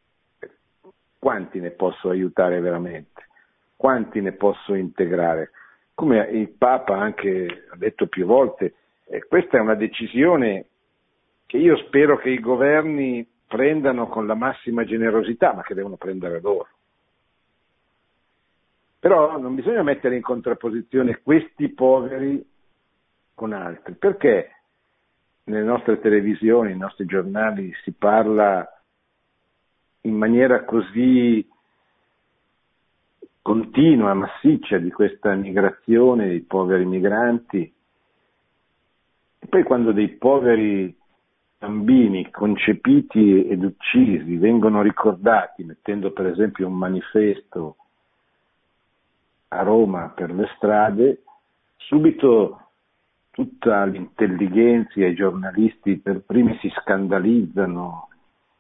quanti ne posso aiutare veramente? Quanti ne posso integrare? Come il Papa anche ha detto più volte, eh, questa è una decisione che io spero che i governi prendano con la massima generosità, ma che devono prendere loro. Però non bisogna mettere in contrapposizione questi poveri con altri, perché nelle nostre televisioni, nei nostri giornali si parla in maniera così continua, massiccia di questa migrazione dei poveri migranti. E poi quando dei poveri bambini concepiti ed uccisi vengono ricordati mettendo per esempio un manifesto a Roma per le strade, subito tutta l'intelligenza i giornalisti per primi si scandalizzano,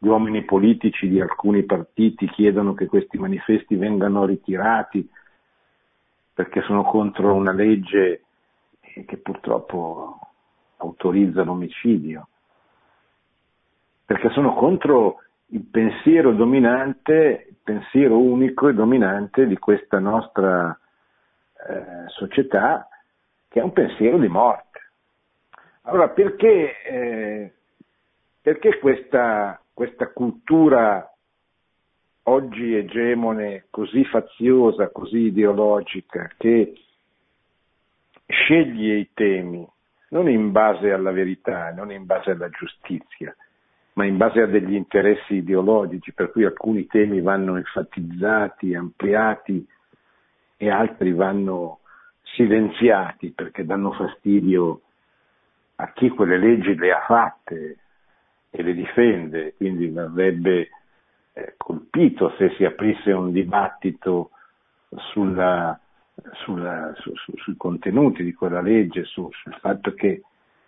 gli uomini politici di alcuni partiti chiedono che questi manifesti vengano ritirati perché sono contro una legge che purtroppo autorizza l'omicidio perché sono contro il pensiero dominante, il pensiero unico e dominante di questa nostra eh, società, che è un pensiero di morte. Allora, perché, eh, perché questa, questa cultura oggi egemone, così faziosa, così ideologica, che sceglie i temi non in base alla verità, non in base alla giustizia, ma in base a degli interessi ideologici, per cui alcuni temi vanno enfatizzati, ampliati e altri vanno silenziati perché danno fastidio a chi quelle leggi le ha fatte e le difende, quindi verrebbe eh, colpito se si aprisse un dibattito sulla, sulla, su, su, sui contenuti di quella legge, su, sul fatto che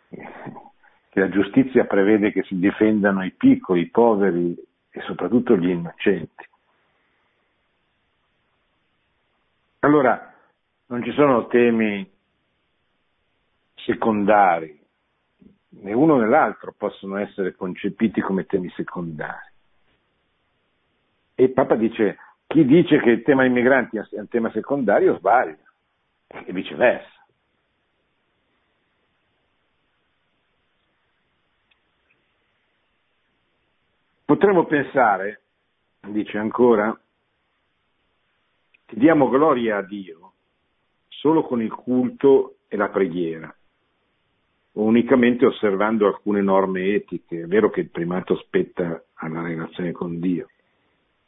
che la giustizia prevede che si difendano i piccoli, i poveri e soprattutto gli innocenti. Allora, non ci sono temi secondari, né uno né l'altro possono essere concepiti come temi secondari. E Papa dice, chi dice che il tema dei migranti è un tema secondario sbaglia, e viceversa. Potremmo pensare, dice ancora, che diamo gloria a Dio solo con il culto e la preghiera, unicamente osservando alcune norme etiche. È vero che il primato spetta alla relazione con Dio.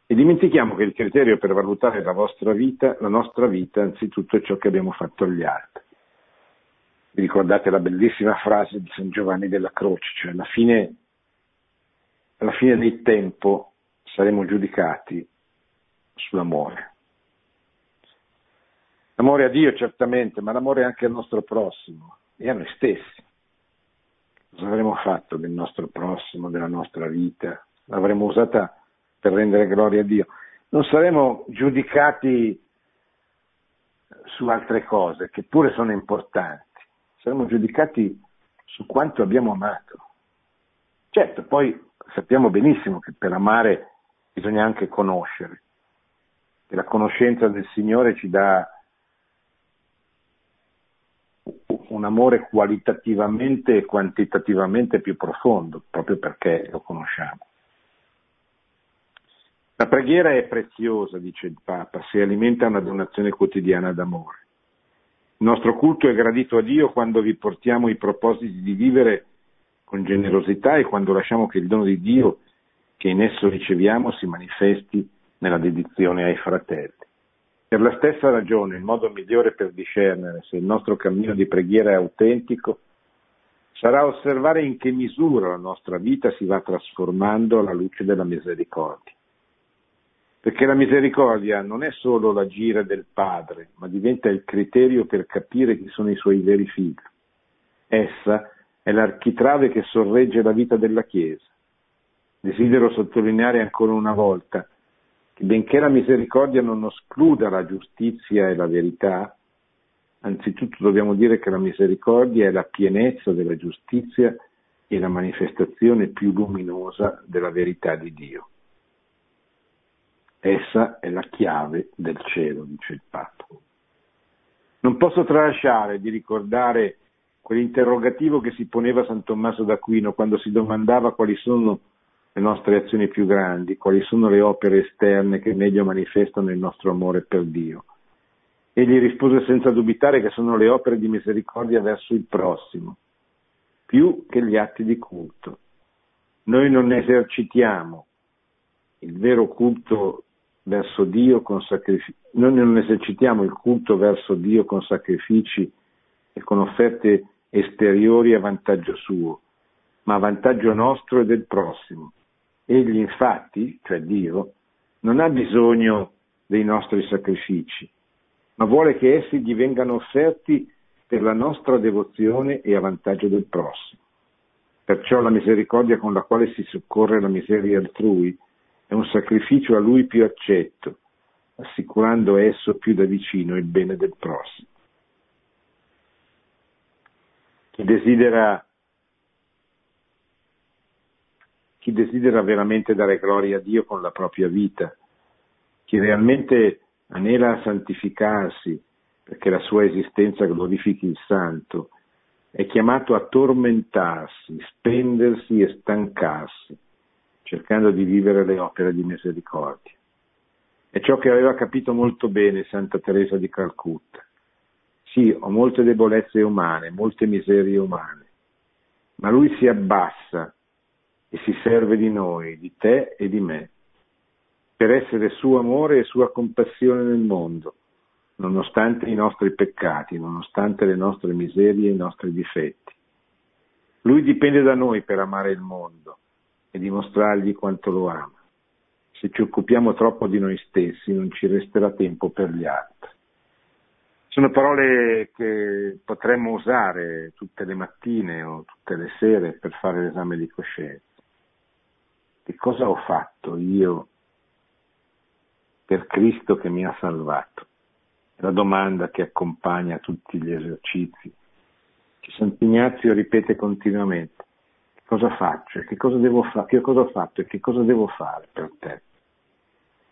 E dimentichiamo che il criterio per valutare la vostra vita, la nostra vita, anzitutto è ciò che abbiamo fatto agli altri. Vi ricordate la bellissima frase di San Giovanni della Croce, cioè alla fine alla fine del tempo saremo giudicati sull'amore. L'amore a Dio certamente, ma l'amore anche al nostro prossimo e a noi stessi. Cosa avremo fatto del nostro prossimo, della nostra vita? L'avremo usata per rendere gloria a Dio. Non saremo giudicati su altre cose, che pure sono importanti. Saremo giudicati su quanto abbiamo amato. Certo, poi sappiamo benissimo che per amare bisogna anche conoscere, e la conoscenza del Signore ci dà un amore qualitativamente e quantitativamente più profondo, proprio perché lo conosciamo. La preghiera è preziosa, dice il Papa, se alimenta una donazione quotidiana d'amore. Il nostro culto è gradito a Dio quando vi portiamo i propositi di vivere con generosità e quando lasciamo che il dono di Dio che in esso riceviamo si manifesti nella dedizione ai fratelli. Per la stessa ragione, il modo migliore per discernere se il nostro cammino di preghiera è autentico sarà osservare in che misura la nostra vita si va trasformando alla luce della misericordia. Perché la misericordia non è solo l'agire del Padre, ma diventa il criterio per capire chi sono i suoi veri figli. Essa è l'architrave che sorregge la vita della Chiesa. Desidero sottolineare ancora una volta che benché la misericordia non escluda la giustizia e la verità, anzitutto dobbiamo dire che la misericordia è la pienezza della giustizia e la manifestazione più luminosa della verità di Dio. Essa è la chiave del cielo, dice il Papa. Non posso tralasciare di ricordare quell'interrogativo che si poneva San Tommaso d'Aquino quando si domandava quali sono le nostre azioni più grandi, quali sono le opere esterne che meglio manifestano il nostro amore per Dio. Egli rispose senza dubitare che sono le opere di misericordia verso il prossimo, più che gli atti di culto. Noi non esercitiamo il vero culto verso Dio con sacrifici, noi non esercitiamo il culto verso Dio con sacrifici e con offerte esteriori a vantaggio suo, ma a vantaggio nostro e del prossimo. Egli infatti, cioè Dio, non ha bisogno dei nostri sacrifici, ma vuole che essi gli vengano offerti per la nostra devozione e a vantaggio del prossimo. Perciò la misericordia con la quale si soccorre la miseria altrui è un sacrificio a lui più accetto, assicurando esso più da vicino il bene del prossimo. Chi desidera chi desidera veramente dare gloria a Dio con la propria vita, chi realmente anela a santificarsi perché la sua esistenza glorifichi il santo, è chiamato a tormentarsi, spendersi e stancarsi, cercando di vivere le opere di misericordia. È ciò che aveva capito molto bene Santa Teresa di Calcutta. Sì, ho molte debolezze umane, molte miserie umane, ma lui si abbassa e si serve di noi, di te e di me, per essere suo amore e sua compassione nel mondo, nonostante i nostri peccati, nonostante le nostre miserie e i nostri difetti. Lui dipende da noi per amare il mondo e dimostrargli quanto lo ama. Se ci occupiamo troppo di noi stessi non ci resterà tempo per gli altri. Sono parole che potremmo usare tutte le mattine o tutte le sere per fare l'esame di coscienza. Che cosa ho fatto io per Cristo che mi ha salvato? È la domanda che accompagna tutti gli esercizi. Che Sant'Ignazio ripete continuamente. Che cosa faccio? Che cosa, devo fa- che cosa ho fatto e che cosa devo fare per te?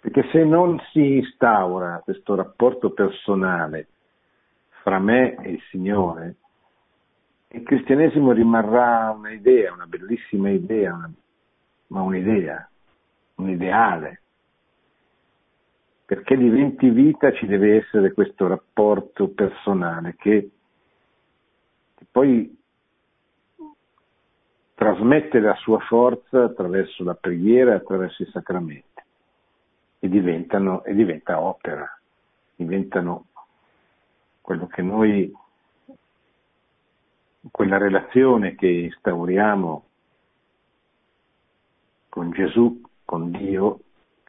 Perché se non si instaura questo rapporto personale fra me e il Signore, il cristianesimo rimarrà un'idea, una bellissima idea, una ma un'idea, un ideale. Perché diventi vita ci deve essere questo rapporto personale che, che poi trasmette la sua forza attraverso la preghiera, attraverso i sacramenti e, diventano, e diventa opera, diventano quello che noi, quella relazione che instauriamo con Gesù, con Dio,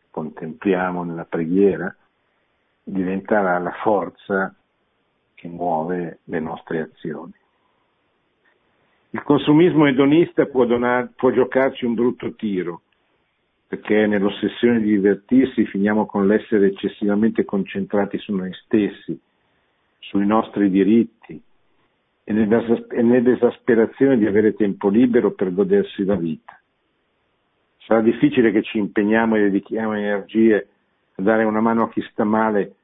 contempliamo nella preghiera, diventerà la forza che muove le nostre azioni. Il consumismo edonista può, donar, può giocarci un brutto tiro, perché nell'ossessione di divertirsi finiamo con l'essere eccessivamente concentrati su noi stessi, sui nostri diritti e nell'esasperazione di avere tempo libero per godersi la vita sarà difficile che ci impegniamo e dedichiamo energie a dare una mano a chi sta male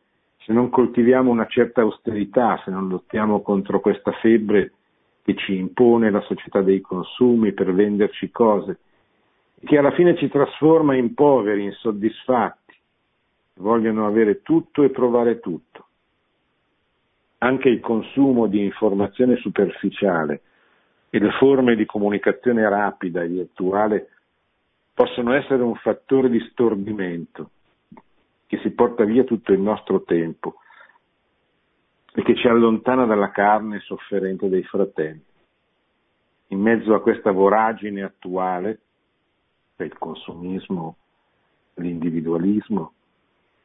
se non coltiviamo una certa austerità, se non lottiamo contro questa febbre che ci impone la società dei consumi per venderci cose, che alla fine ci trasforma in poveri, insoddisfatti, vogliono avere tutto e provare tutto. Anche il consumo di informazione superficiale e le forme di comunicazione rapida e virtuale possono essere un fattore di stordimento che si porta via tutto il nostro tempo e che ci allontana dalla carne sofferente dei fratelli. In mezzo a questa voragine attuale, il consumismo, l'individualismo,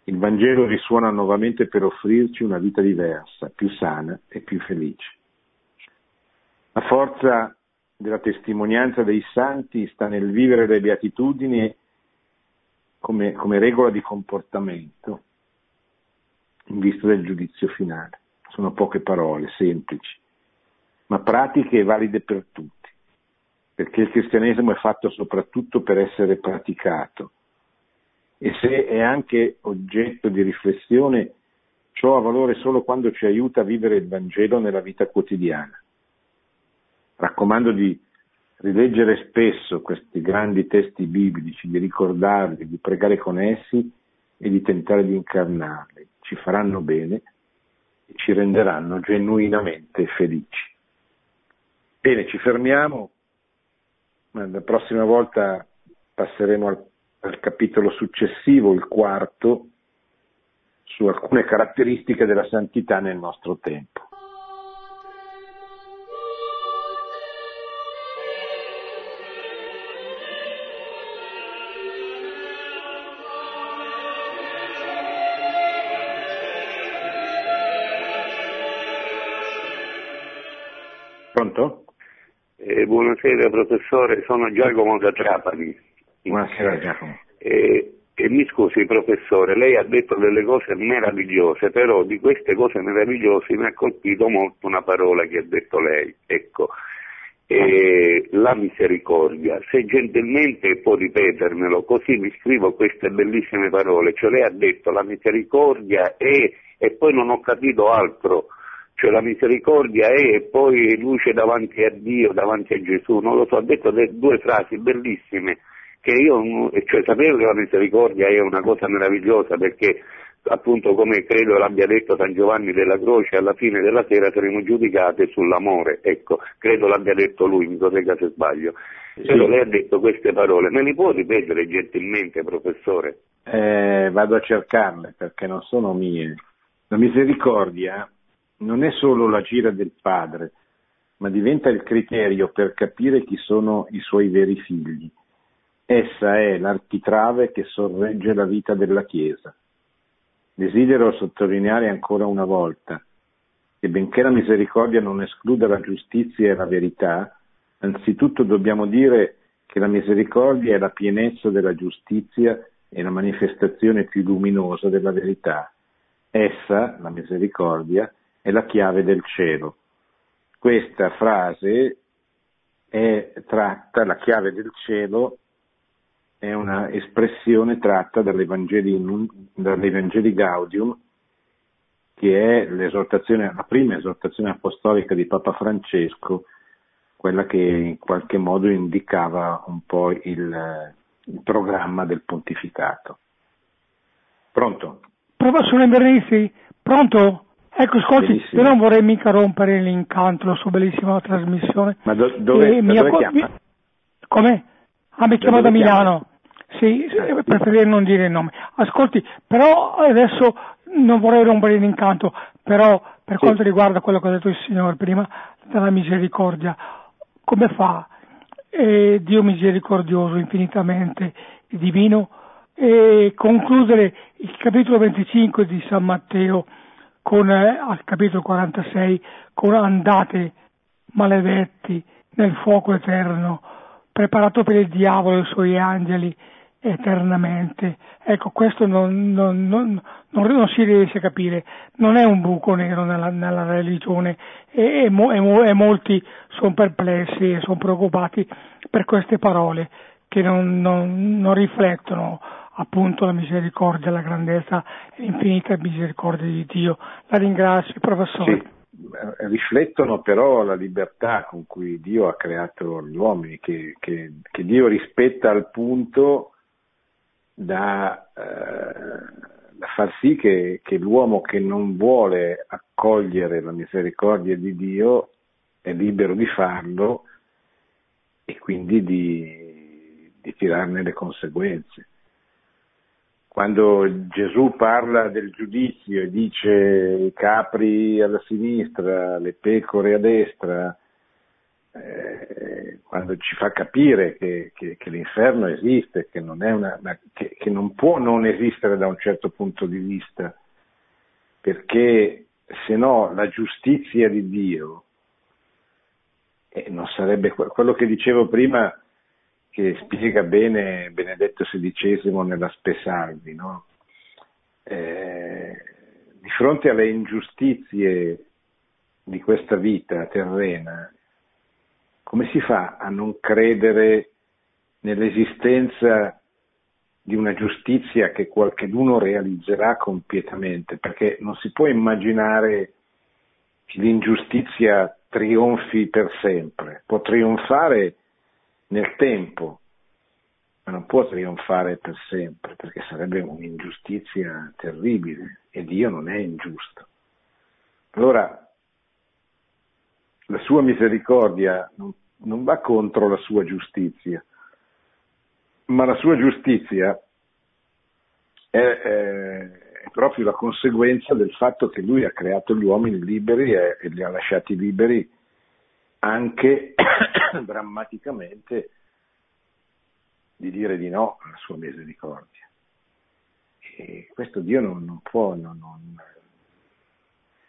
il Vangelo risuona nuovamente per offrirci una vita diversa, più sana e più felice. La forza della testimonianza dei santi sta nel vivere le beatitudini come, come regola di comportamento in vista del giudizio finale. Sono poche parole, semplici, ma pratiche e valide per tutti, perché il cristianesimo è fatto soprattutto per essere praticato e se è anche oggetto di riflessione, ciò ha valore solo quando ci aiuta a vivere il Vangelo nella vita quotidiana. Raccomando di rileggere spesso questi grandi testi biblici, di ricordarli, di pregare con essi e di tentare di incarnarli. Ci faranno bene e ci renderanno genuinamente felici. Bene, ci fermiamo, la prossima volta passeremo al, al capitolo successivo, il quarto, su alcune caratteristiche della santità nel nostro tempo. Buonasera professore, sono Giacomo da Trapani. Buonasera Giacomo. Eh, e mi scusi professore, lei ha detto delle cose meravigliose, però di queste cose meravigliose mi ha colpito molto una parola che ha detto lei. Ecco, eh, la misericordia. Se gentilmente può ripetermelo, così mi scrivo queste bellissime parole. Cioè lei ha detto la misericordia è, e poi non ho capito altro cioè la misericordia è e poi luce davanti a Dio, davanti a Gesù, non lo so, ha detto due frasi bellissime, che io, cioè sapevo che la misericordia è una cosa meravigliosa perché appunto come credo l'abbia detto San Giovanni della Croce, alla fine della sera saremo giudicate sull'amore, ecco, credo l'abbia detto lui, mi corregga se sbaglio. Sì. Però lei ha detto queste parole, me li può ripetere gentilmente, professore? Eh, vado a cercarle perché non sono mie. La misericordia non è solo la gira del padre, ma diventa il criterio per capire chi sono i suoi veri figli. Essa è l'architrave che sorregge la vita della Chiesa. Desidero sottolineare ancora una volta che benché la misericordia non escluda la giustizia e la verità, anzitutto dobbiamo dire che la misericordia è la pienezza della giustizia e la manifestazione più luminosa della verità. Essa, la misericordia, è la chiave del cielo. Questa frase è tratta, la chiave del cielo è una espressione tratta dall'Evangeli, Gaudium, che è la prima esortazione apostolica di Papa Francesco, quella che in qualche modo indicava un po' il, il programma del pontificato. Pronto? Professore Bernissi, pronto? Ecco, ascolti, io non vorrei mica rompere l'incanto, la sua bellissima trasmissione. Ma do, dove, mi dove chiama? Come? Ah, mi chiama da, Milano. Sì, sì, preferirei non dire il nome. Ascolti, però adesso non vorrei rompere l'incanto, però per sì. quanto riguarda quello che ha detto il Signore prima, della misericordia, come fa eh, Dio misericordioso, infinitamente divino, e concludere il capitolo 25 di San Matteo con, eh, al capitolo 46, con andate maledetti nel fuoco eterno, preparato per il diavolo e i suoi angeli eternamente. Ecco, questo non, non, non, non, si riesce a capire, non è un buco nero nella, nella religione e, e, e, molti sono perplessi e sono preoccupati per queste parole che non, riflettono appunto la misericordia, la grandezza e infinita misericordia di Dio. La ringrazio, professore. Sì, eh, riflettono però la libertà con cui Dio ha creato gli uomini, che, che, che Dio rispetta al punto da, eh, da far sì che, che l'uomo che non vuole accogliere la misericordia di Dio è libero di farlo e quindi di, di tirarne le conseguenze. Quando Gesù parla del giudizio e dice i capri alla sinistra, le pecore a destra, eh, quando ci fa capire che, che, che l'inferno esiste, che non, una, che, che non può non esistere da un certo punto di vista, perché se no la giustizia di Dio eh, non sarebbe quello che dicevo prima che spiega bene Benedetto XVI nella Spesalvi, no? eh, di fronte alle ingiustizie di questa vita terrena, come si fa a non credere nell'esistenza di una giustizia che qualcheduno realizzerà compietamente? Perché non si può immaginare che l'ingiustizia trionfi per sempre, può trionfare nel tempo, ma non può trionfare per sempre, perché sarebbe un'ingiustizia terribile e Dio non è ingiusto. Allora, la sua misericordia non, non va contro la sua giustizia, ma la sua giustizia è, è, è proprio la conseguenza del fatto che lui ha creato gli uomini liberi e, e li ha lasciati liberi anche drammaticamente di dire di no alla sua misericordia. E questo Dio non, non può, non, non...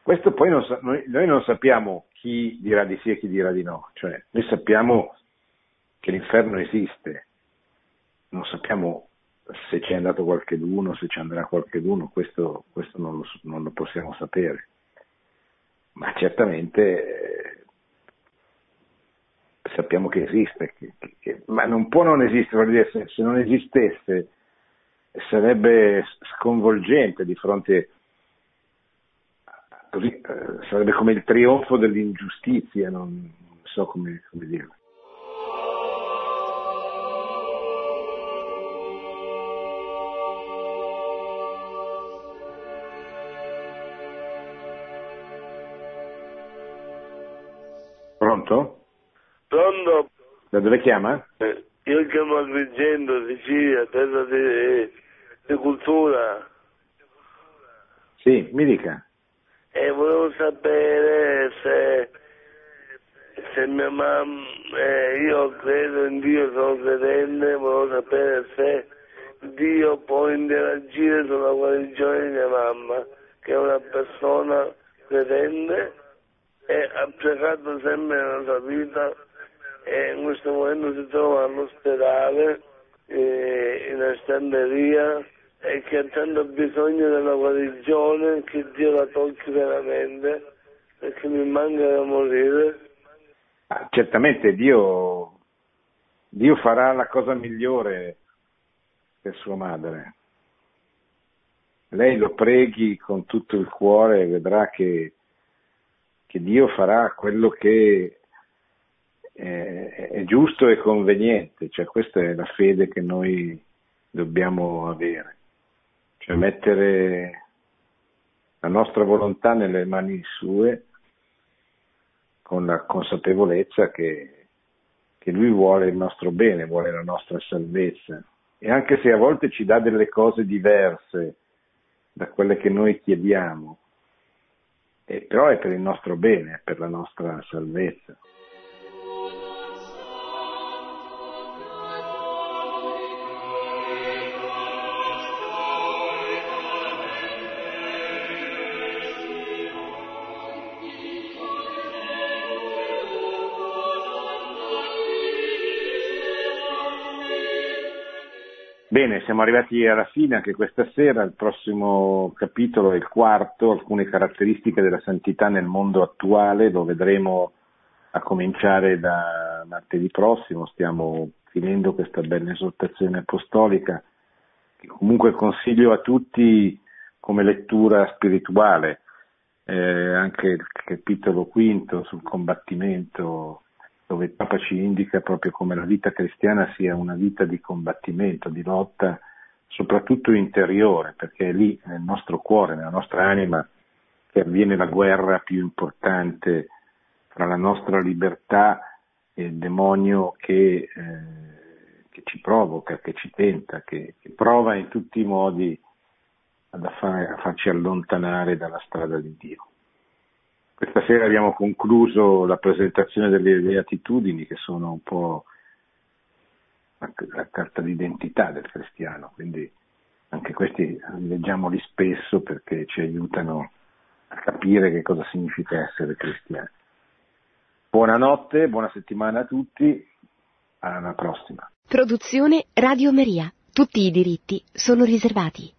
questo poi non, noi, noi, non sappiamo chi dirà di sì e chi dirà di no, cioè noi sappiamo che l'inferno esiste, non sappiamo se c'è andato qualcheduno, se ci andrà qualcheduno, questo, questo non, lo, non, lo, possiamo sapere. Ma certamente eh, sappiamo che esiste, che, che, ma non può non esistere, se, non esistesse sarebbe sconvolgente di fronte così, eh, sarebbe come il trionfo dell'ingiustizia, non so come, come dirlo. Pronto? Da dove chiama? Eh, io chiamo Agrigento, Sicilia, terra di, di, cultura. Sì, mi dica. E volevo sapere se, se mia mamma, eh, io credo in Dio, sono credente, volevo sapere se Dio può interagire sulla guarigione di mia mamma, che è una persona credente e ha pregato sempre nella sua vita e in questo momento si trova all'ospedale, eh, in estenderia e che ha tanto bisogno della guarigione, che Dio la tocchi veramente perché mi manca da morire. Ah, certamente Dio, Dio farà la cosa migliore per sua madre. Lei lo preghi con tutto il cuore e vedrà che che Dio farà quello che è giusto e conveniente, cioè questa è la fede che noi dobbiamo avere, cioè mettere la nostra volontà nelle mani sue con la consapevolezza che, che Lui vuole il nostro bene, vuole la nostra salvezza e anche se a volte ci dà delle cose diverse da quelle che noi chiediamo, eh, però è per il nostro bene, è per la nostra salvezza. Bene, siamo arrivati alla fine anche questa sera, il prossimo capitolo è il quarto, alcune caratteristiche della santità nel mondo attuale, lo vedremo a cominciare da martedì prossimo, stiamo finendo questa bella esortazione apostolica che comunque consiglio a tutti come lettura spirituale, eh, anche il capitolo quinto sul combattimento, dove il Papa ci indica proprio come la vita cristiana sia una vita di combattimento, di lotta, soprattutto interiore, perché è lì nel nostro cuore, nella nostra anima, che avviene la guerra più importante fra la nostra libertà e il demonio che, eh, che ci provoca, che ci tenta, che, che prova in tutti i modi a, fare, a farci allontanare dalla strada di Dio. Questa sera abbiamo concluso la presentazione delle beatitudini che sono un po' la, carta d'identità del cristiano, quindi anche questi leggiamoli spesso perché ci aiutano a capire che cosa significa essere cristiani. Buonanotte, buona settimana a tutti, alla prossima. Produzione Radio Maria. Tutti i diritti sono riservati.